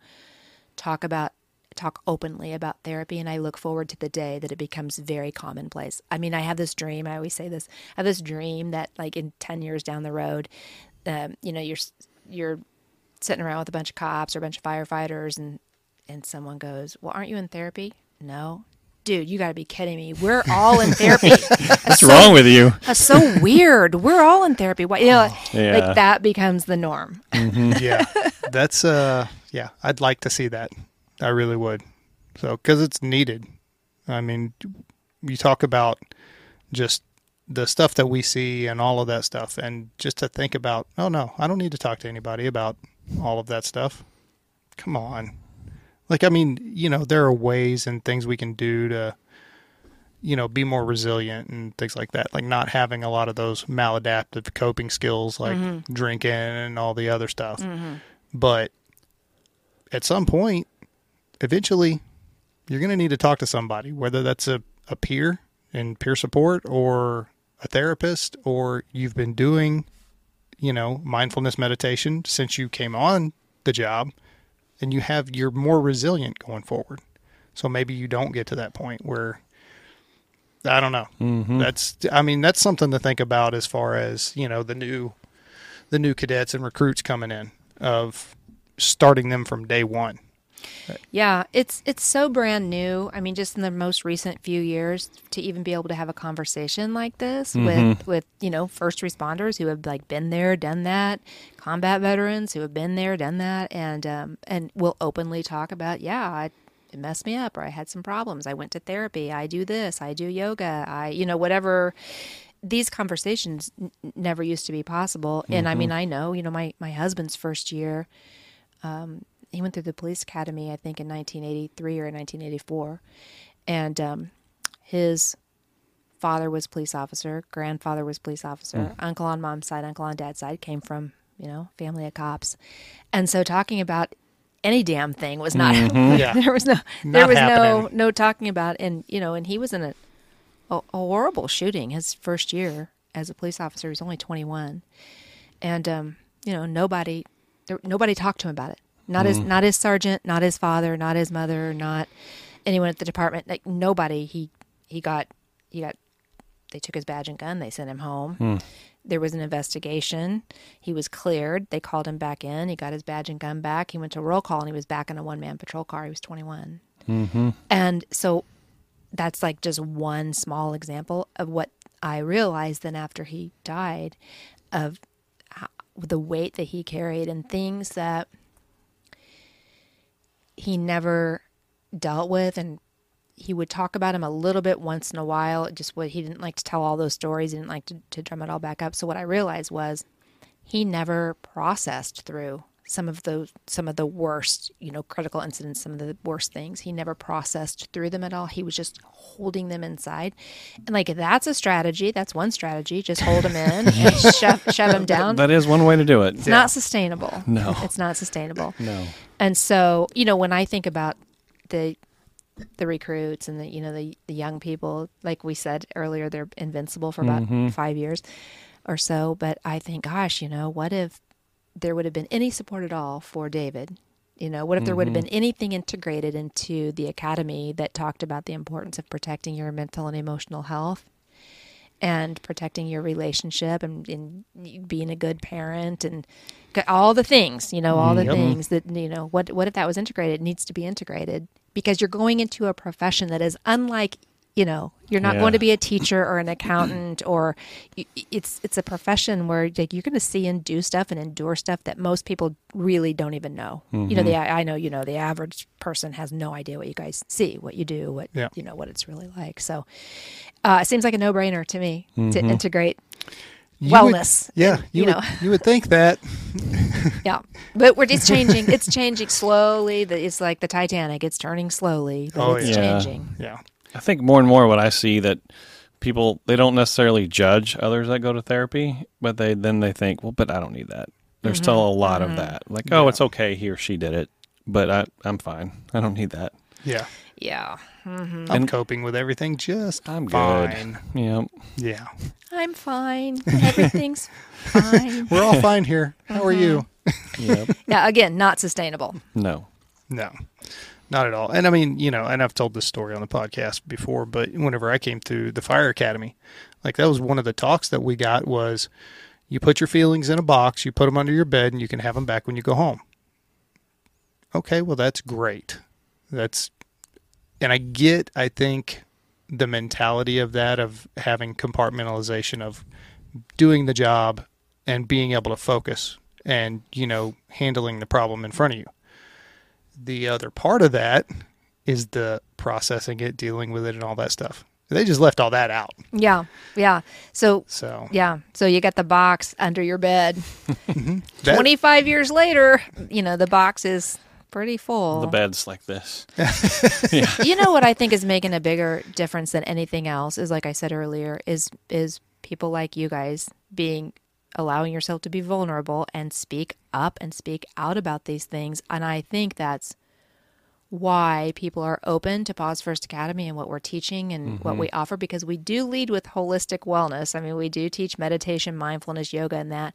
talk about talk openly about therapy and I look forward to the day that it becomes very commonplace. I mean, I have this dream, I always say this. I have this dream that like in 10 years down the road, um, you know, you're you're sitting around with a bunch of cops or a bunch of firefighters and and someone goes, "Well, aren't you in therapy?" No. Dude, you got to be kidding me. We're all in therapy. What's wrong with you? That's so weird. We're all in therapy. Why, you know, Yeah. like that becomes the norm. yeah, that's uh, yeah. I'd like to see that. I really would. So, because it's needed. I mean, you talk about just the stuff that we see and all of that stuff, and just to think about, oh no, I don't need to talk to anybody about all of that stuff. Come on, like I mean, you know, there are ways and things we can do to, you know, be more resilient and things like that. Like not having a lot of those maladaptive coping skills, like mm-hmm. drinking and all the other stuff. Mm-hmm. But at some point, eventually, you're going to need to talk to somebody, whether that's a, a peer and peer support or a therapist, or you've been doing, you know, mindfulness meditation since you came on the job and you have, you're more resilient going forward. So maybe you don't get to that point where, I don't know. Mm-hmm. That's, I mean, that's something to think about as far as, you know, the new, the new cadets and recruits coming in of starting them from day one. Yeah, it's it's so brand new. I mean, just in the most recent few years, to even be able to have a conversation like this with mm-hmm. with you know first responders who have like been there, done that, combat veterans who have been there, done that, and um, and will openly talk about, yeah, I, it messed me up, or I had some problems. I went to therapy. I do this. I do yoga. I you know whatever. These conversations n- never used to be possible, and I mm-hmm. mean, I know you know my my husband's first year um, he went through the police academy, I think, in 1983 or 1984, and um, his father was police officer, grandfather was police officer, uncle on mom's side, uncle on dad's side came from you know family of cops, and so talking about any damn thing was not Yeah. there was no Not there was no happening. no talking about and you know and he was in a, a a horrible shooting his first year as a police officer. He was only 21 and um you know nobody there, nobody talked to him about it not his mm-hmm. not his sergeant not his father not his mother not anyone at the department. Like nobody. He he got he got they took his badge and gun. They sent him home. Hmm. There was an investigation. He was cleared. They called him back in. He got his badge and gun back. He went to roll call and he was back in a one-man patrol car. He was 21 mm-hmm. and so that's like just one small example of what I realized then after he died of how, the weight that he carried and things that he never dealt with and he would talk about him a little bit once in a while just what he didn't like to tell all those stories he didn't like to, to drum it all back up. So what i realized was he never processed through some of those some of the worst you know critical incidents some of the worst things. He never processed through them at all. He was just holding them inside. And like that's a strategy. That's one strategy. Just hold them in and shove, shove them down. That is one way to do it. it's not sustainable. No. it's not sustainable. No. And so, you know, when I think about the the recruits and the you know the the young people, like we said earlier, they're invincible for about mm-hmm. five years or so. But I think, gosh, you know, what if there would have been any support at all for David? You know, what if there would have mm-hmm. been anything integrated into the academy that talked about the importance of protecting your mental and emotional health? And protecting your relationship and, and being a good parent and all the things, you know, all the Yep. things that, you know, what, what if that was integrated? It needs to be integrated because you're going into a profession that is unlike You know, you're not Yeah. going to be a teacher or an accountant, or it's it's a profession where like you're going to see and do stuff and endure stuff that most people really don't even know. You know, the I know you know the average person has no idea what you guys see, what you do, what Yeah. you know, what it's really like. So, uh, it seems like a no brainer to me to integrate You would- wellness. yeah, and, you, you would, know. you would think that. Yeah, but we're it's changing. It's changing slowly. It's like the Titanic. It's turning slowly, but Oh, it's yeah. changing. Yeah. I think more and more what I see that people they don't necessarily judge others that go to therapy, but they then they think, well, but I don't need that. There's Mm-hmm. still a lot of mm-hmm. that. Like, oh, it's okay he or she did it, but I I'm fine. I don't need that. Yeah. Yeah, mm-hmm. I'm And- coping with everything just I'm good. fine. Yeah. Yeah. I'm fine. Everything's fine. We're all fine here. How are you? Mm-hmm. Yeah. Yeah, again, not sustainable. no. No, not at all. And I mean, you know, and I've told this story on the podcast before, but whenever I came through the fire academy, like that was one of the talks that we got was you put your feelings in a box, you put them under your bed, and you can have them back when you go home. Okay, well, that's great. That's, and I get, I think, the mentality of that of having compartmentalization of doing the job and being able to focus and, you know, handling the problem in front of you the other part of that is the processing it, dealing with it, and all that stuff. They just left all that out. Yeah, yeah. So So yeah, so you got the box under your bed. Mm-hmm. that- Twenty five years later, you know the box is pretty full. The bed's like this. you know what I think is making a bigger difference than anything else is like I said earlier is is people like you guys being allowing yourself to be vulnerable and speak up and speak out about these things. And I think that's why people are open to Pause First Academy and what we're teaching and what mm-hmm. we offer because we do lead with holistic wellness. I mean, we do teach meditation, mindfulness, yoga, and that.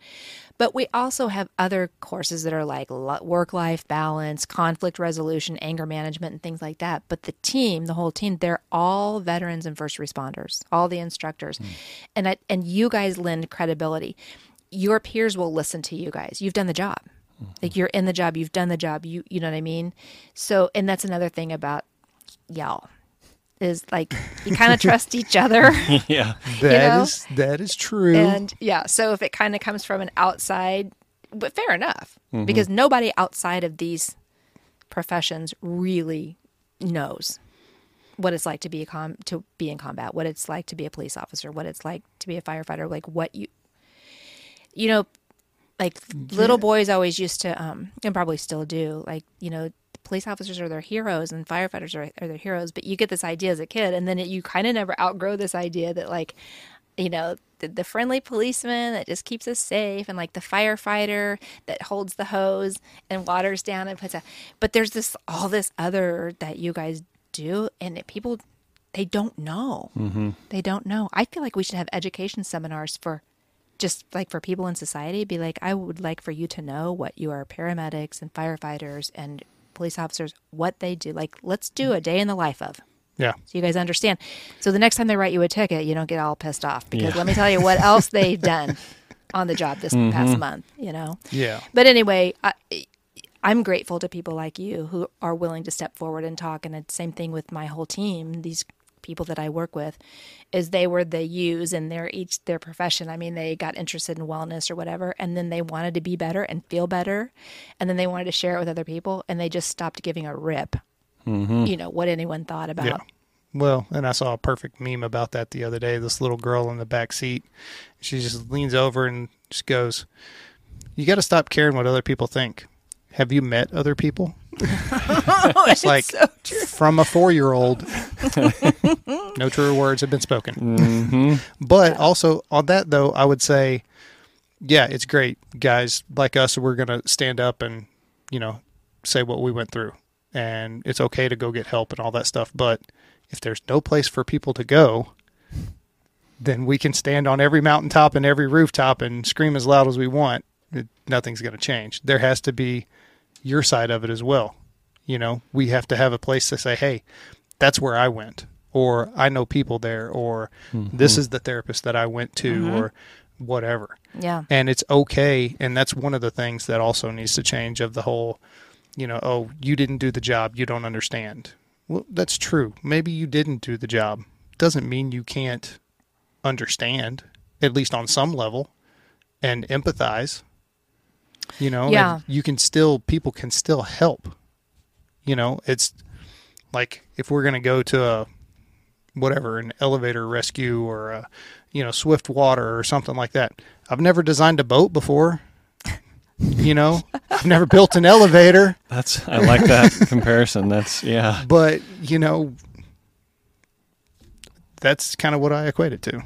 But we also have other courses that are like work life balance, conflict resolution, anger management, and things like that. But the team, the whole team, they're all veterans and first responders, all the instructors. Mm. And, I, and you guys lend credibility. Your peers will listen to you guys. You've done the job like you're in the job you've done the job you you know what i mean so and that's another thing about y'all is like you kind of trust each other yeah. that know? is- that is true. and yeah so if it kind of comes from an outside but fair enough mm-hmm. because nobody outside of these professions really knows what it's like to be a com- to be in combat what it's like to be a police officer what it's like to be a firefighter like what you you know like little boys always used to um and probably still do like you know police officers are their heroes and firefighters are, are their heroes but you get this idea as a kid and then it, you kind of never outgrow this idea that like you know the, the friendly policeman that just keeps us safe and like the firefighter that holds the hose and waters down and puts a but there's this all this other that you guys do and it, people they don't know. Mm-hmm. they don't know. I feel like we should have education seminars for just like for people in society be like i would like for you to know what you are paramedics and firefighters and police officers what they do like let's do a day in the life of yeah. so you guys understand so the next time they write you a ticket you don't get all pissed off because Yeah. let me tell you what else they've done on the job this mm-hmm. past month you know Yeah. but anyway I, i'm grateful to people like you who are willing to step forward and talk and it's same thing with my whole team these people that i work with is they were the U's in their each their profession. I mean, they got interested in wellness or whatever, and then they wanted to be better and feel better, and then they wanted to share it with other people, and they just stopped giving a rip. Mm-hmm. You know what anyone thought about. Yeah. Well, and I saw a perfect meme about that the other day. This little girl in the back seat, she just leans over and just goes, "You got to stop caring what other people think. Have you met other people?" it's like from a four-year-old. no truer words have been spoken. Mm-hmm. But also on that though, I would say, yeah, it's great, guys like us. We're gonna stand up and you know say what we went through, and it's okay to go get help and all that stuff. But if there's no place for people to go, then we can stand on every mountaintop and every rooftop and scream as loud as we want. It, nothing's going to change. There has to be your side of it as well. You know, we have to have a place to say, hey, that's where I went, or I know people there, or mm-hmm. this is the therapist that I went to, mm-hmm. or whatever. Yeah. And it's okay. And that's one of the things that also needs to change of the whole, you know, oh, you didn't do the job, you don't understand. Well, that's true. Maybe you didn't do the job. doesn't mean you can't understand, at least on some level, and empathize. You know, Yeah. and you can still people can still help. You know, it's like if we're gonna go to a whatever an elevator rescue or a you know swift water or something like that. I've never designed a boat before. You know, I've never built an elevator, That's I like that comparison. That's yeah. but you know, that's kind of what I equate it to.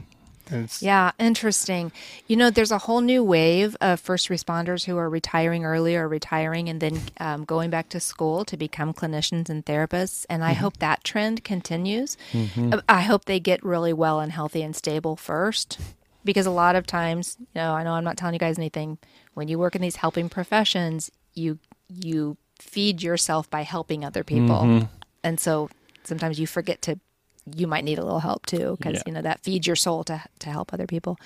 It's, Yeah, interesting. You know, there's a whole new wave of first responders who are retiring early or retiring and then um, going back to school to become clinicians and therapists. And I hope that trend continues. Uh, I hope they get really well and healthy and stable first. Because a lot of times, you know, I know I'm not telling you guys anything. When you work in these helping professions, you you feed yourself by helping other people, and so sometimes you forget to you might need a little help too because Yeah. you know that feeds your soul to to help other people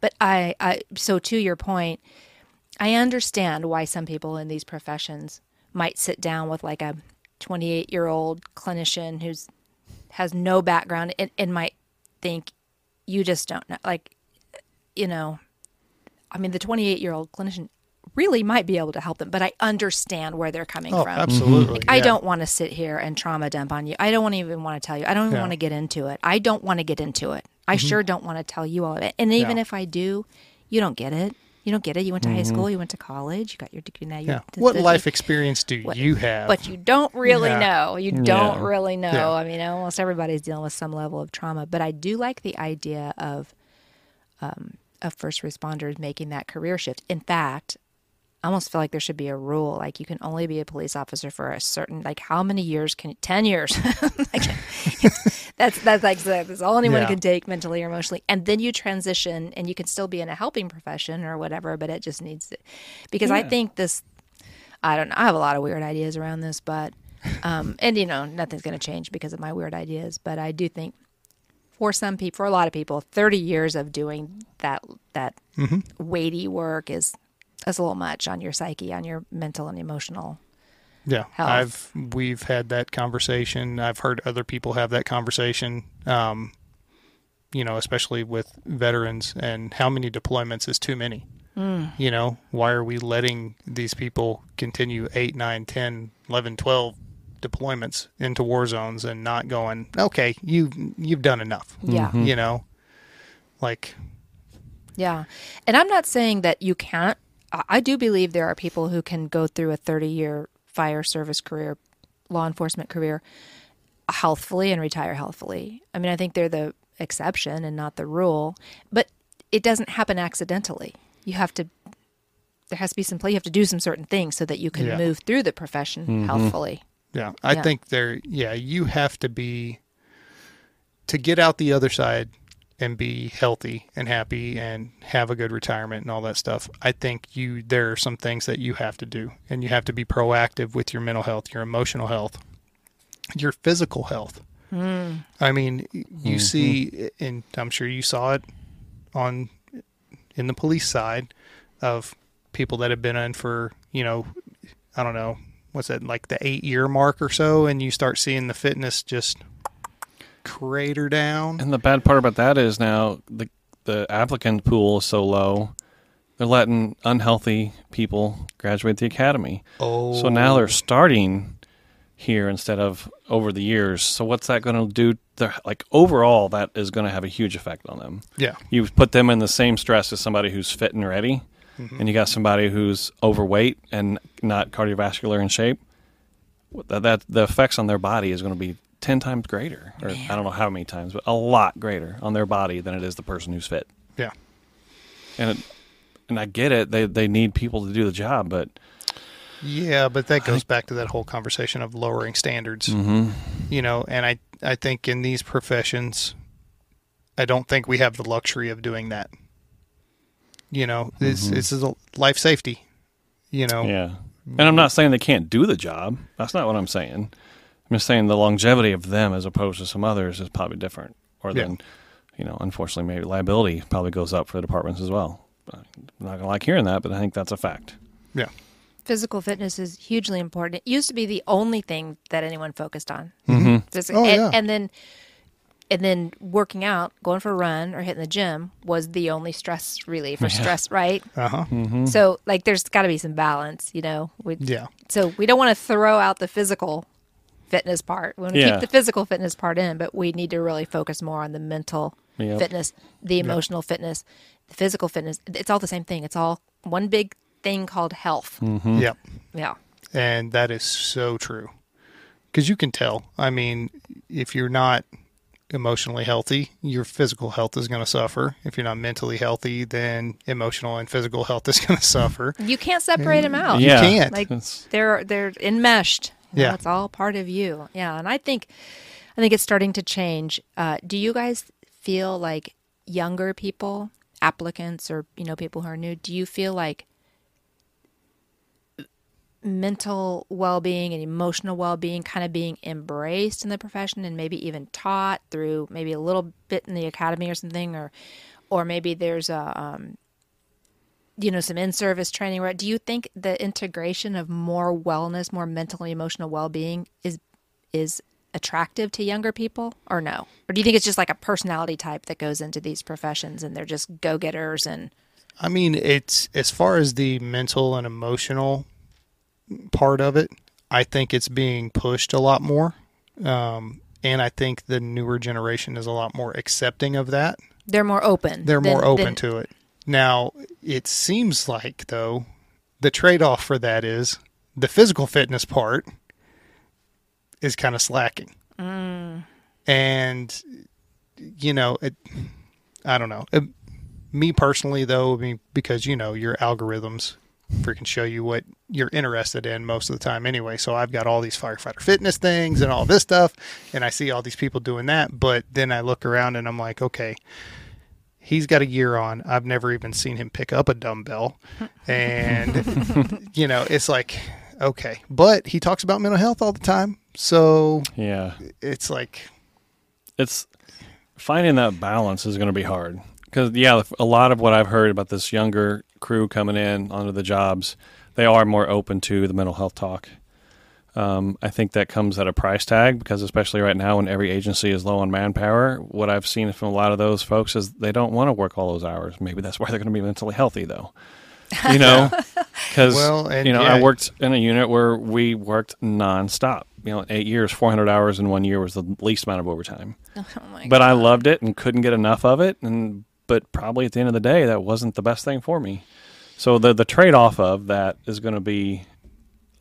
but I, I so to your point i understand why some people in these professions might sit down with like a 28 year old clinician who's has no background and, and might think you just don't know like you know i mean the 28 year old clinician really might be able to help them but i understand where they're coming oh, from absolutely. I yeah. don't want to sit here and trauma dump on you. I don't even want to tell you. I don't even Yeah. want to get into it. I don't want to get into it. I sure don't want to tell you all of it. And even Yeah. if I do, you don't get it. You don't get it. You went to high school. You went to college. You got your degree. Now you. Yeah. What life experience do you have? But you don't really Yeah. know. You don't Yeah. really know. I mean, almost everybody's dealing with some level of trauma. But I do like the idea of, um, of first responders making that career shift. In fact, I almost feel like there should be a rule like you can only be a police officer for a certain like how many years can 10 years. Like, that's that's like that's all anyone Yeah. can take mentally or emotionally. And then you transition and you can still be in a helping profession or whatever but it just needs to because I think this I don't know I have a lot of weird ideas around this but um and you know nothing's going to change because of my weird ideas but I do think for some people for a lot of people 30 years of doing that that weighty work is is a little much on your psyche, on your mental and emotional. Yeah, health. I've we've had that conversation. I've heard other people have that conversation. Um, you know, especially with veterans and how many deployments is too many. Mm. You know, why are we letting these people continue 8, 9, 10, 11, 12 deployments into war zones and not going, "Okay, you you've done enough." Yeah. You know, like Yeah. And I'm not saying that you can't. I I do believe there are people who can go through a 30 year fire service career, law enforcement career healthfully and retire healthfully. I mean, I think they're the exception and not the rule, but it doesn't happen accidentally. You have to, there has to be some play. You have to do some certain things so that you can Yeah. move through the profession mm-hmm. healthfully. Yeah, I Yeah. think there. Yeah, you have to be to get out the other side and be healthy and happy and have a good retirement and all that stuff. I think you there are some things that you have to do, and you have to be proactive with your mental health, your emotional health, your physical health. Hmm. I mean, you mm-hmm. see, and I'm sure you saw it on in the police side of people that have been in for you know, I don't know what's that like the eight year mark or so, and you start seeing the fitness just crater down. And the bad part about that is now the the applicant pool is so low. They're letting unhealthy people graduate the academy. Oh, So now oh. they're starting here instead of over the years. So what's that going to do? They're, like overall, that is going to have a huge effect on them. yeah, You put them in the same stress as somebody who's fit and ready, mm-hmm. and you got somebody who's overweight and not cardiovascular in shape. That, that the effects on their body is going to be ten times greater, or I don't know how many times, but a lot greater on their body than it is the person who's fit. yeah, And it, and I get it; they they need people to do the job, but yeah. But that goes back to that whole conversation of lowering standards. Mm-hmm. You know, and I I think in these professions, I don't think we have the luxury of doing that. You know, this mm-hmm. this is a life safety. You know, Yeah. And I'm not saying they can't do the job. That's not what I'm saying. I'm just saying the longevity of them as opposed to some others is probably different. Or Yeah. then, you know, unfortunately, maybe liability probably goes up for the departments as well. I'm not going to like hearing that, but I think that's a fact. yeah, Physical fitness is hugely important. It used to be the only thing that anyone focused on. Mm-hmm. Phys- Oh, and, yeah. and then and then working out, going for a run or hitting the gym was the only stress relief or stress, right? Uh huh. Mm-hmm. So like there's got to be some balance, you know. We, Yeah. So we don't want to throw out the physical fitness part. We want to Yeah. keep the physical fitness part in, but we need to really focus more on the mental Yep. fitness, the emotional fitness, the physical fitness. It's all the same thing. It's all one big thing called health. Mm-hmm. Yep. Yeah. And that is so true. Because you can tell. I mean, if you're not emotionally healthy, your physical health is going to suffer. If you're not mentally healthy, then emotional and physical health is going to suffer. You can't separate them out. You can't. Like It's- they're they're enmeshed. You know, Yeah. it's all part of you. Yeah, and I think I think it's starting to change. Uh, do you guys feel like younger people, applicants, or you know people who are new? Do you feel like mental well-being and emotional well-being kind of being embraced in the profession and maybe even taught through maybe a little bit in the academy or something or or maybe there's a um, you know some in-service training right do you think the integration of more wellness more mental and emotional well-being is is attractive to younger people or no or do you think it's just like a personality type that goes into these professions and they're just go-getters and I mean, it's as far as the mental and emotional part of it, I think it's being pushed a lot more. Um, and I think the newer generation is a lot more accepting of that. they're more open They're than- more open than- to it. Now, it seems like, though, the trade off for that is the physical fitness part is kind of slacking. Mm. And, you know, it, I don't know. It, me personally, though, I mean, because, you know, your algorithms freaking show you what you're interested in most of the time anyway. So I've got all these firefighter fitness things and all this stuff, and I see all these people doing that. But then I look around and I'm like, okay, he's got a year on. I've never even seen him pick up a dumbbell. And, you know, it's like, okay. But he talks about mental health all the time. So yeah. it's like, it's finding that balance is going to be hard because yeah a lot of what i've heard about this younger crew coming in onto the jobs they are more open to the mental health talk um, i think that comes at a price tag because especially right now when every agency is low on manpower what i've seen from a lot of those folks is they don't want to work all those hours maybe that's why they're going to be mentally healthy though you know because Well, and you know yeah. i worked in a unit where we worked nonstop you know eight years 400 hours in one year was the least amount of overtime oh my but I loved it and couldn't get enough of it. And but probably at the end of the day, that wasn't the best thing for me. So the the trade off of that is going to be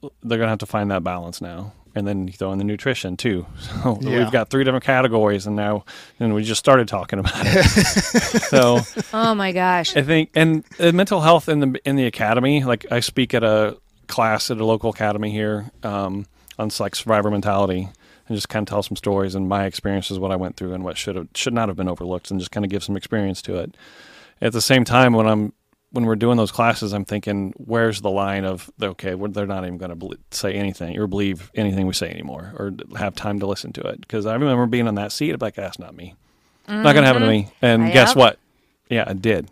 they're going to have to find that balance now. And then you throw in the nutrition too. So Yeah. we've got three different categories, and now and we just started talking about it. so oh my gosh I think and uh, mental health in the in the academy. Like I speak at a class at a local academy here um, on like survivor mentality, and just kind of tell some stories and my experiences, what I went through, and what should have should not have been overlooked, and just kind of give some experience to it. At the same time, when I'm when we're doing those classes, I'm thinking, where's the line of okay, we're, they're not even going to say anything or believe anything we say anymore, or have time to listen to it? Because I remember being on that seat, I'm like, that's not me. Not going to happen to me. And Yep. guess what? Yeah, it did.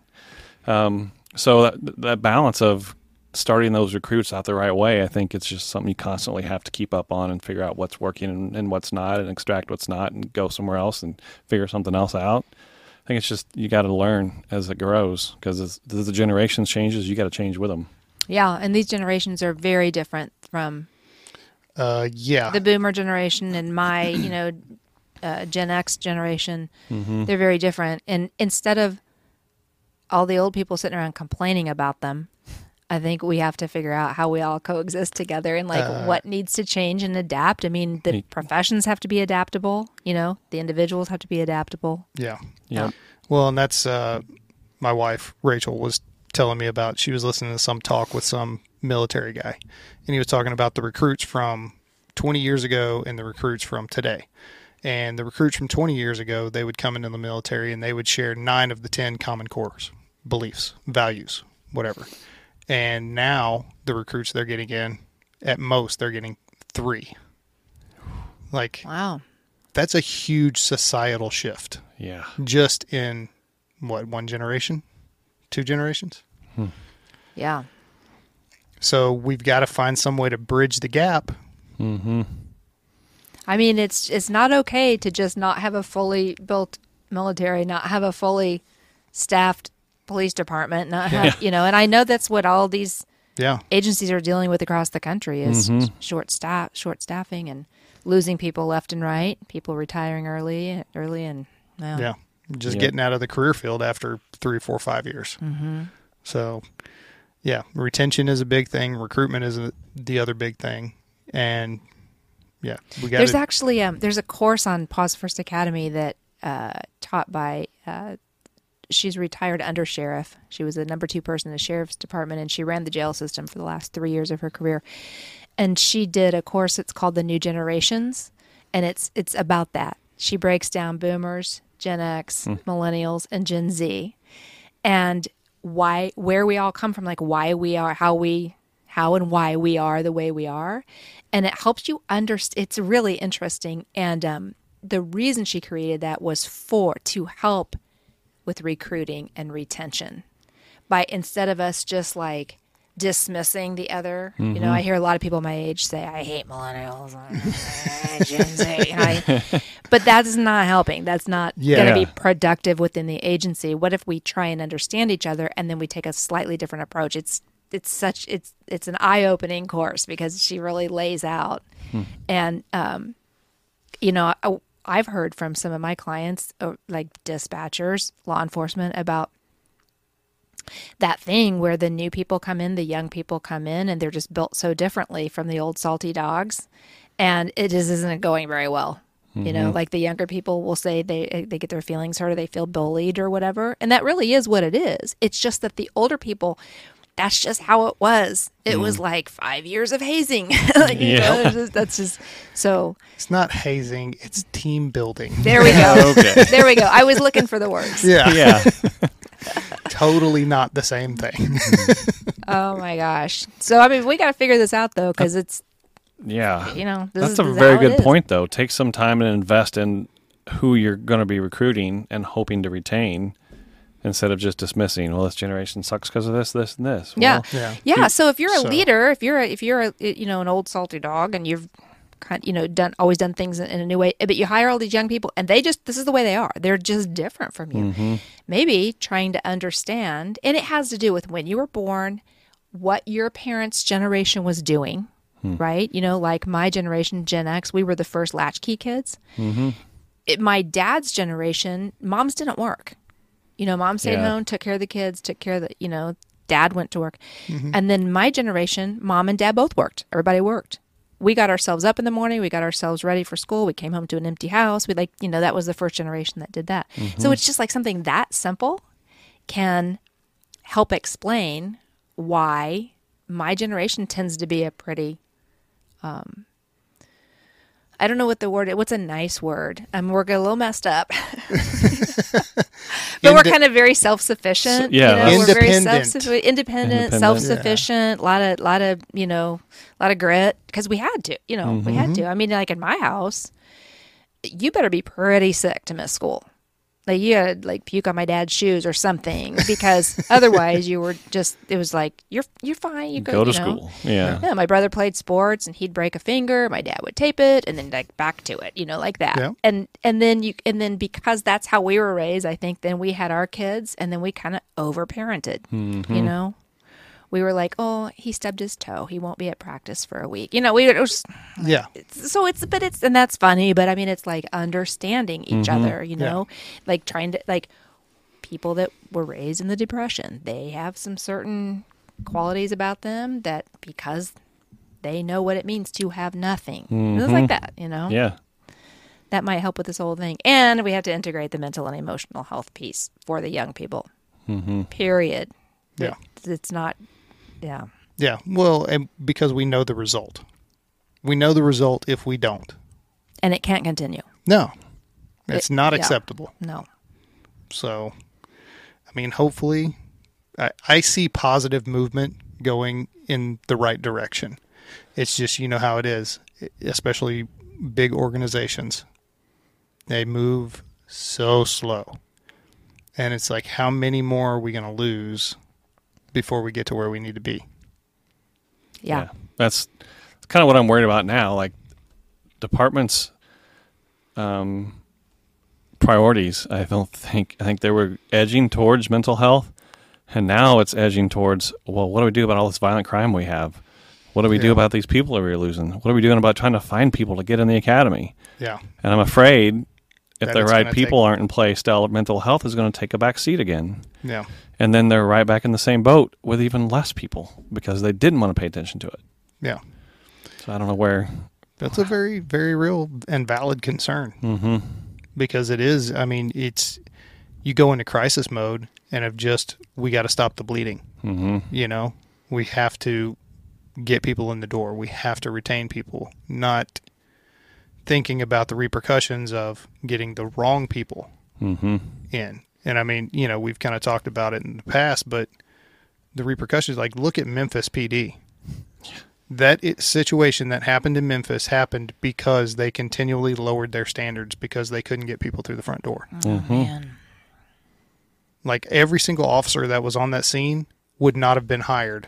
Um, so that, that balance of starting those recruits out the right way, I think it's just something you constantly have to keep up on and figure out what's working and, and what's not, and extract what's not, and go somewhere else and figure something else out. I think it's just you got to learn as it grows because as the generations changes, you got to change with them. yeah and these generations are very different from uh, yeah. the boomer generation and my you know uh, gen x generation they're very different and instead of all the old people sitting around complaining about them i think we have to figure out how we all coexist together and like what needs to change and adapt i mean the Hey. professions have to be adaptable you know the individuals have to be adaptable yeah. yeah. Well, and that's uh, my wife Rachel was telling me about. She was listening to some talk with some military guy, and he was talking about the recruits from 20 years ago and the recruits from today. And the recruits from 20 years ago, they would come into the military and they would share nine of the 10 common cores, beliefs, values, whatever. And now the recruits they're getting in, at most, they're getting three. Like, wow that's a huge societal shift Yeah. just in what one generation two generations yeah so we've got to find some way to bridge the gap Mm-hmm. I mean, it's it's not okay to just not have a fully built military, not have a fully staffed police department, not have you know. And I know that's what all these Yeah. agencies are dealing with across the country is Mhm. short staff, short staffing, and losing people left and right, people retiring early, early, and well, Yeah. Just Yeah. getting out of the career field after three, four, five years. hmm So, yeah, retention is a big thing. Recruitment is a, the other big thing. And yeah, we got There's actually um, there's a course on Pause First Academy that uh, taught by uh, she's retired under sheriff. She was the number two person in the sheriff's department, and she ran the jail system for the last three years of her career. And she did a course. It's called the New Generations, and it's it's about that. She breaks down Boomers, Gen X, Millennials, and Gen Z, and why where we all come from, like why we are, how we how and why we are the way we are and it helps you understand it's really interesting and um, the reason she created that was for to help with recruiting and retention. By instead of us just like dismissing the other you know i mm-hmm. hear a lot of people my age say i hate millennials. I- but that's not helping. That's not Yeah. going to be productive within the agency. What if we try and understand each other and then we take a slightly different approach? It's it's such it's it's an eye-opening course because she really lays out hmm. and um you know I, i've heard from some of my clients uh, like dispatchers law enforcement about that thing where the new people come in the young people come in and they're just built so differently from the old salty dogs. And it just isn't going very well. You know like the younger people will say they they get their feelings hurt or they feel bullied or whatever. And that really is what it is. It's just that the older people that's just how it was it was mm. like five years of hazing like, you know, just- that's just so It's not hazing, it's team building. there we go Okay. there we go i was looking for the words Yeah. yeah. totally not the same thing. Mm-hmm. oh my gosh so i mean we got to figure this out though because it's Yeah. you know this That's is, a this very good point, though. Take some time and invest in who you're going to be recruiting and hoping to retain instead of just dismissing, well, this generation sucks because of this, this, and this. Yeah. Well, Yeah. Yeah. So if you're a So- leader, if you're a, if you're a, you know an old salty dog and you've kind you know done always done things in a new way, but you hire all these young people and they just this is the way they are. They're just different from you. Mm-hmm. Maybe trying to understand, and it has to do with when you were born, what your parents' generation was doing. Hmm. Right, you know, like my generation, Gen X, we were the first latchkey kids. Mm-hmm. It, my dad's generation, moms didn't work. You know, mom stayed Yeah. home, took care of the kids, took care of the, you know, dad went to work. Mm-hmm. And then my generation, mom and dad both worked. Everybody worked. We got ourselves up in the morning. We got ourselves ready for school. We came home to an empty house. We like, you know, that was the first generation that did that. Mm-hmm. So it's just like something that simple can help explain why my generation tends to be a pretty, um, I don't know what the word. What's a nice word? Um, we're a little messed up, but we're kind of very self-sufficient. yeah, you know? that's- we're very Independent. self-sufficient, independent, Independent. self-sufficient. A lot of, lot of, you know, a lot of grit because we had to. You know, we had to. I mean, like in my house, you better be pretty sick to miss school. Like you had like puke on my dad's shoes or something because otherwise you were just. It was like you're you're fine. You go, Go to you know. school. Yeah. Yeah, my brother played sports and he'd break a finger. My dad would tape it and then like back to it, you know, like that. Yeah. And and then you and then because that's how we were raised, I think then we had our kids and then we kind of overparented. Mm-hmm. You know, we were like, oh, he stubbed his toe. He won't be at practice for a week. You know, we it was Yeah. so it's but it's and that's funny. But I mean, it's like understanding each other. You know, like trying to like people that were raised in the depression. They have some certain qualities about them that because they know what it means to have nothing. It's like that, you know. Yeah. That might help with this whole thing. And we have to integrate the mental and emotional health piece for the young people. Mm-hmm. Period. Yeah. It's, it's not. Yeah. Yeah. Well, and because we know the result. We know the result if we don't. And it can't continue. No. It's It- not yeah. acceptable. No. So, I mean, hopefully, I, I see positive movement going in the right direction. It's just, you know how it is, especially big organizations. They move so slow. And it's like, how many more are we going to lose before we get to where we need to be? Yeah. That's that's kind of what I'm worried about now. Like departments um, priorities. I don't think I think they were edging towards mental health, and now it's edging towards well, what do we do about all this violent crime we have? What do we do about these people that we're losing? What are we doing about trying to find people to get in the academy? Yeah. And I'm afraid if the right people take- aren't in place, mental health is going to take a back seat again. Yeah. And then they're right back in the same boat with even less people because they didn't want to pay attention to it. Yeah. So I don't know where. That's a very, very real and valid concern hmm because it is. I mean, it's you go into crisis mode and have just we got to stop the bleeding. hmm You know, we have to get people in the door. We have to retain people, not thinking about the repercussions of getting the wrong people hmm in. And I mean, you know, we've kind of talked about it in the past, but the repercussions, like, look at Memphis PD. That it, situation that happened in Memphis happened because they continually lowered their standards because they couldn't get people through the front door. Oh, man. Like every single officer that was on that scene would not have been hired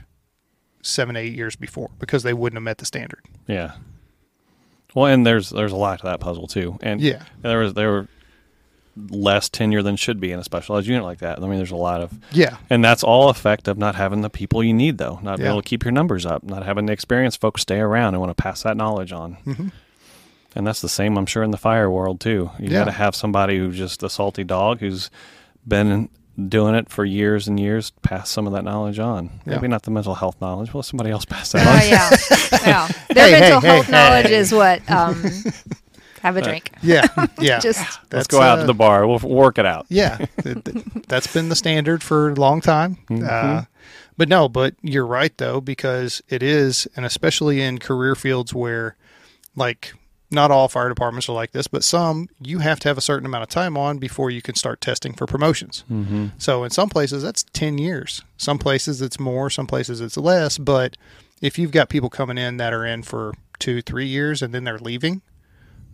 seven, eight years before because they wouldn't have met the standard. Yeah. Well, and there's there's a lot to that puzzle too, and Yeah. there was there were less tenure than should be in a specialized unit like that. I mean, there's a lot of, Yeah. and that's all effect of not having the people you need, though, not being able to keep your numbers up, not having the experienced folks stay around and want to pass that knowledge on. Mhm. And that's the same, I'm sure, in the fire world too. You Yeah. got to have somebody who's just a salty dog who's been doing it for years and years, pass some of that knowledge on. Yeah. Maybe not the mental health knowledge. Well, somebody else pass that Oh, on. yeah. yeah. Their Hey, hey, mental hey, health knowledge hey. is what? Um, have a drink. Yeah. Yeah. Just Let's go out uh, to the bar. We'll we'll work it out. Yeah, th- th- that's been the standard for a long time. Uh, but no, but you're right though because it is, and especially in career fields where, like, not all fire departments are like this, but some you have to have a certain amount of time on before you can start testing for promotions. Mm-hmm. So in some places that's ten years. Some places it's more. Some places it's less. But if you've got people coming in that are in for two, three years and then they're leaving,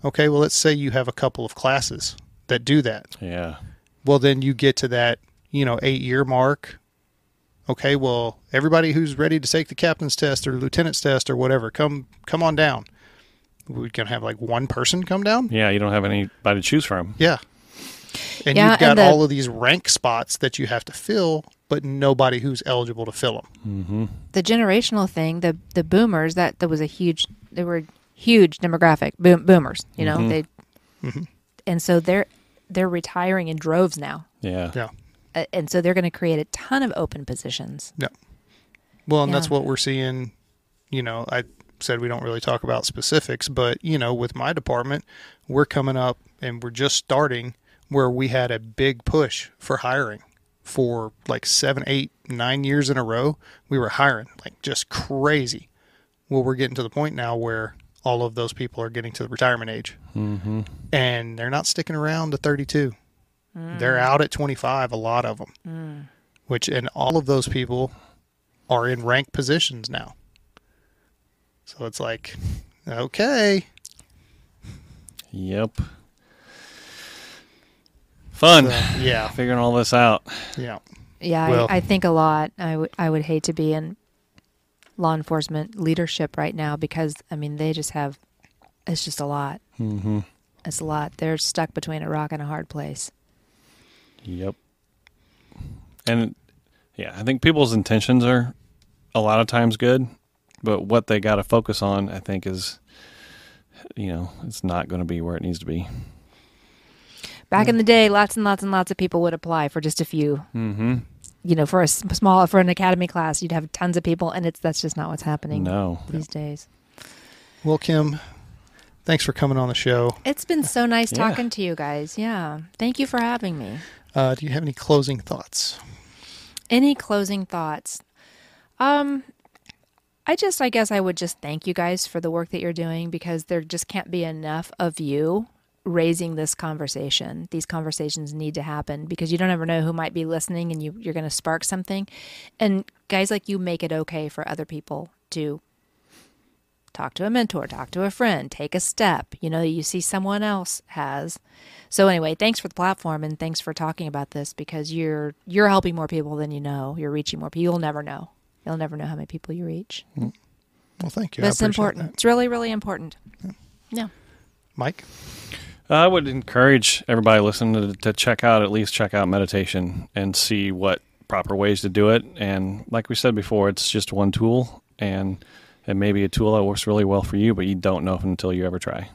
okay, well let's say you have a couple of classes that do that Yeah. well then you get to that you know eight year mark okay well everybody who's ready to take the captain's test or lieutenant's test or whatever come come on down we can have like one person come down Yeah, you don't have anybody to choose from. yeah and Yeah, you've got and the- all of these rank spots that you have to fill but nobody who's eligible to fill them Mm-hmm. the generational thing, the the boomers that that was a huge they were huge demographic boom, boomers, you know, Mhm. they Mhm. and so they're they're retiring in droves now. Yeah. yeah Uh, and so they're going to create a ton of open positions. Yeah. Well and that's what we're seeing you know i said we don't really talk about specifics but you know with my department we're coming up and we're just starting where we had a big push for hiring for like seven eight nine years in a row. We were hiring like just crazy. Well we're getting to the point now where all of those people are getting to the retirement age. Mm-hmm. and they're not sticking around to 32 they're out at 25 a lot of them which and all of those people are in rank positions now so it's like okay Yep. Fun. So, yeah Figuring all this out. yeah Yeah, Well- I, I think a lot. I would I would hate to be in law enforcement leadership right now because I mean they just have it's just a lot. Mm-hmm. It's a lot. They're stuck between a rock and a hard place. Yep. And yeah, I think people's intentions are a lot of times good, but what they got to focus on, I think, is you know, it's not going to be where it needs to be. Back in the day, lots and lots and lots of people would apply for just a few. Mm-hmm. You know, for a small for an academy class, you'd have tons of people, and it's that's just not what's happening No. these days. well kim thanks for coming on the show It's been so nice Yeah. talking to you guys. Yeah, thank you for having me. uh, do you have any closing thoughts Any closing thoughts? Um I just I guess I would just thank you guys for the work that you're doing because there just can't be enough of you raising this conversation. These conversations need to happen because you don't ever know who might be listening and you you're going to spark something. And guys like you make it okay for other people to talk to a mentor, talk to a friend, take a step, you know, that you see someone else has. So anyway, thanks for the platform and thanks for talking about this because you're you're helping more people than you know. You're reaching more people. You'll never know. You'll never know how many people you reach. Mm. well thank you But I it's appreciate important. that. It's really, really important. Yeah. mike I would encourage everybody listening to, to check out at least check out meditation and see what proper ways to do it. And like we said before, it's just one tool, and it may be a tool that works really well for you, but you don't know until you ever try.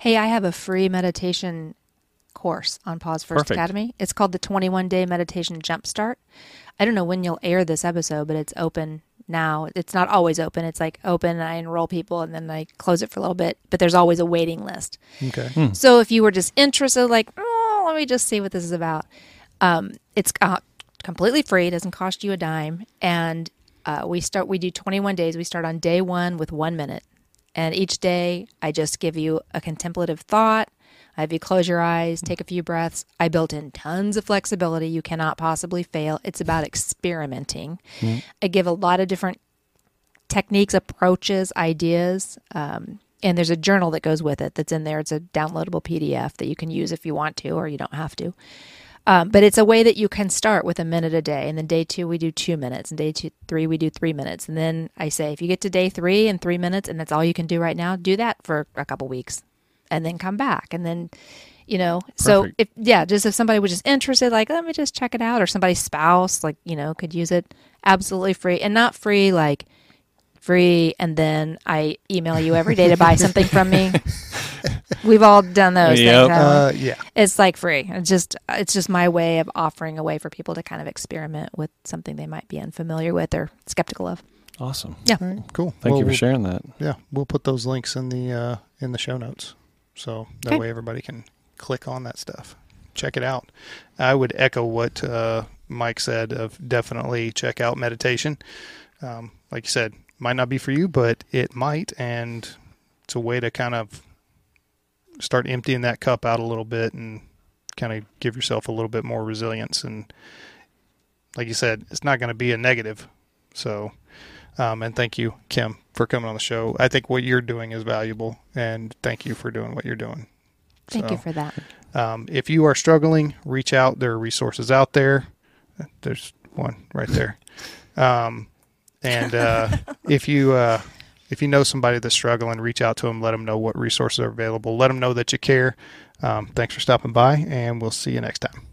Hey, I have a free meditation course on Pause First Perfect. Academy. It's called the 21 Day Meditation Jumpstart. I don't know when you'll air this episode, but it's open now. It's not always open. It's like open and I enroll people and then I close it for a little bit, but there's always a waiting list. Okay. So if you were just interested, like, oh, let me just see what this is about, um, it's uh, completely free. It doesn't cost you a dime. And uh, we start. We do 21 days. We start on day one with one minute, and each day I just give you a contemplative thought. I have you close your eyes, take a few breaths. I built in tons of flexibility. You cannot possibly fail. It's about experimenting. I give a lot of different techniques, approaches, ideas. Um, and there's a journal that goes with it that's in there. It's a downloadable PDF that you can use if you want to, or you don't have to. Um, but it's a way that you can start with a minute a day. And then day two, we do two minutes. And day two, three, we do three minutes. And then I say, if you get to day three and three minutes and that's all you can do right now, do that for a couple weeks and then come back. And then, you know, so if, yeah, just if somebody was just interested, like, let me just check it out, or somebody's spouse, like, you know, could use it absolutely free and not free, like, free and then I email you every day to buy something from me. We've all done those Yep. things. Uh, yeah. it's like free. It's just it's just my way of offering a way for people to kind of experiment with something they might be unfamiliar with or skeptical of. Awesome. Yeah. All right. Cool. Thank Well, you for we'll- sharing that. Yeah, we'll put those links in the uh, in the show notes, so that Okay. way everybody can click on that stuff, check it out. I would echo what uh, Mike said of definitely check out meditation. Um, like you said, might not be for you, but it might, and it's a way to kind of start emptying that cup out a little bit and kind of give yourself a little bit more resilience. And like you said, it's not going to be a negative. So. Um, and thank you, Kim, for coming on the show. I think what you're doing is valuable, and thank you for doing what you're doing. Thank So, you for that. Um, if you are struggling, reach out. There are resources out there. There's one right there. Um, and uh, if you uh, if you know somebody that's struggling, reach out to them. Let them know what resources are available. Let them know that you care. Um, thanks for stopping by, and we'll see you next time.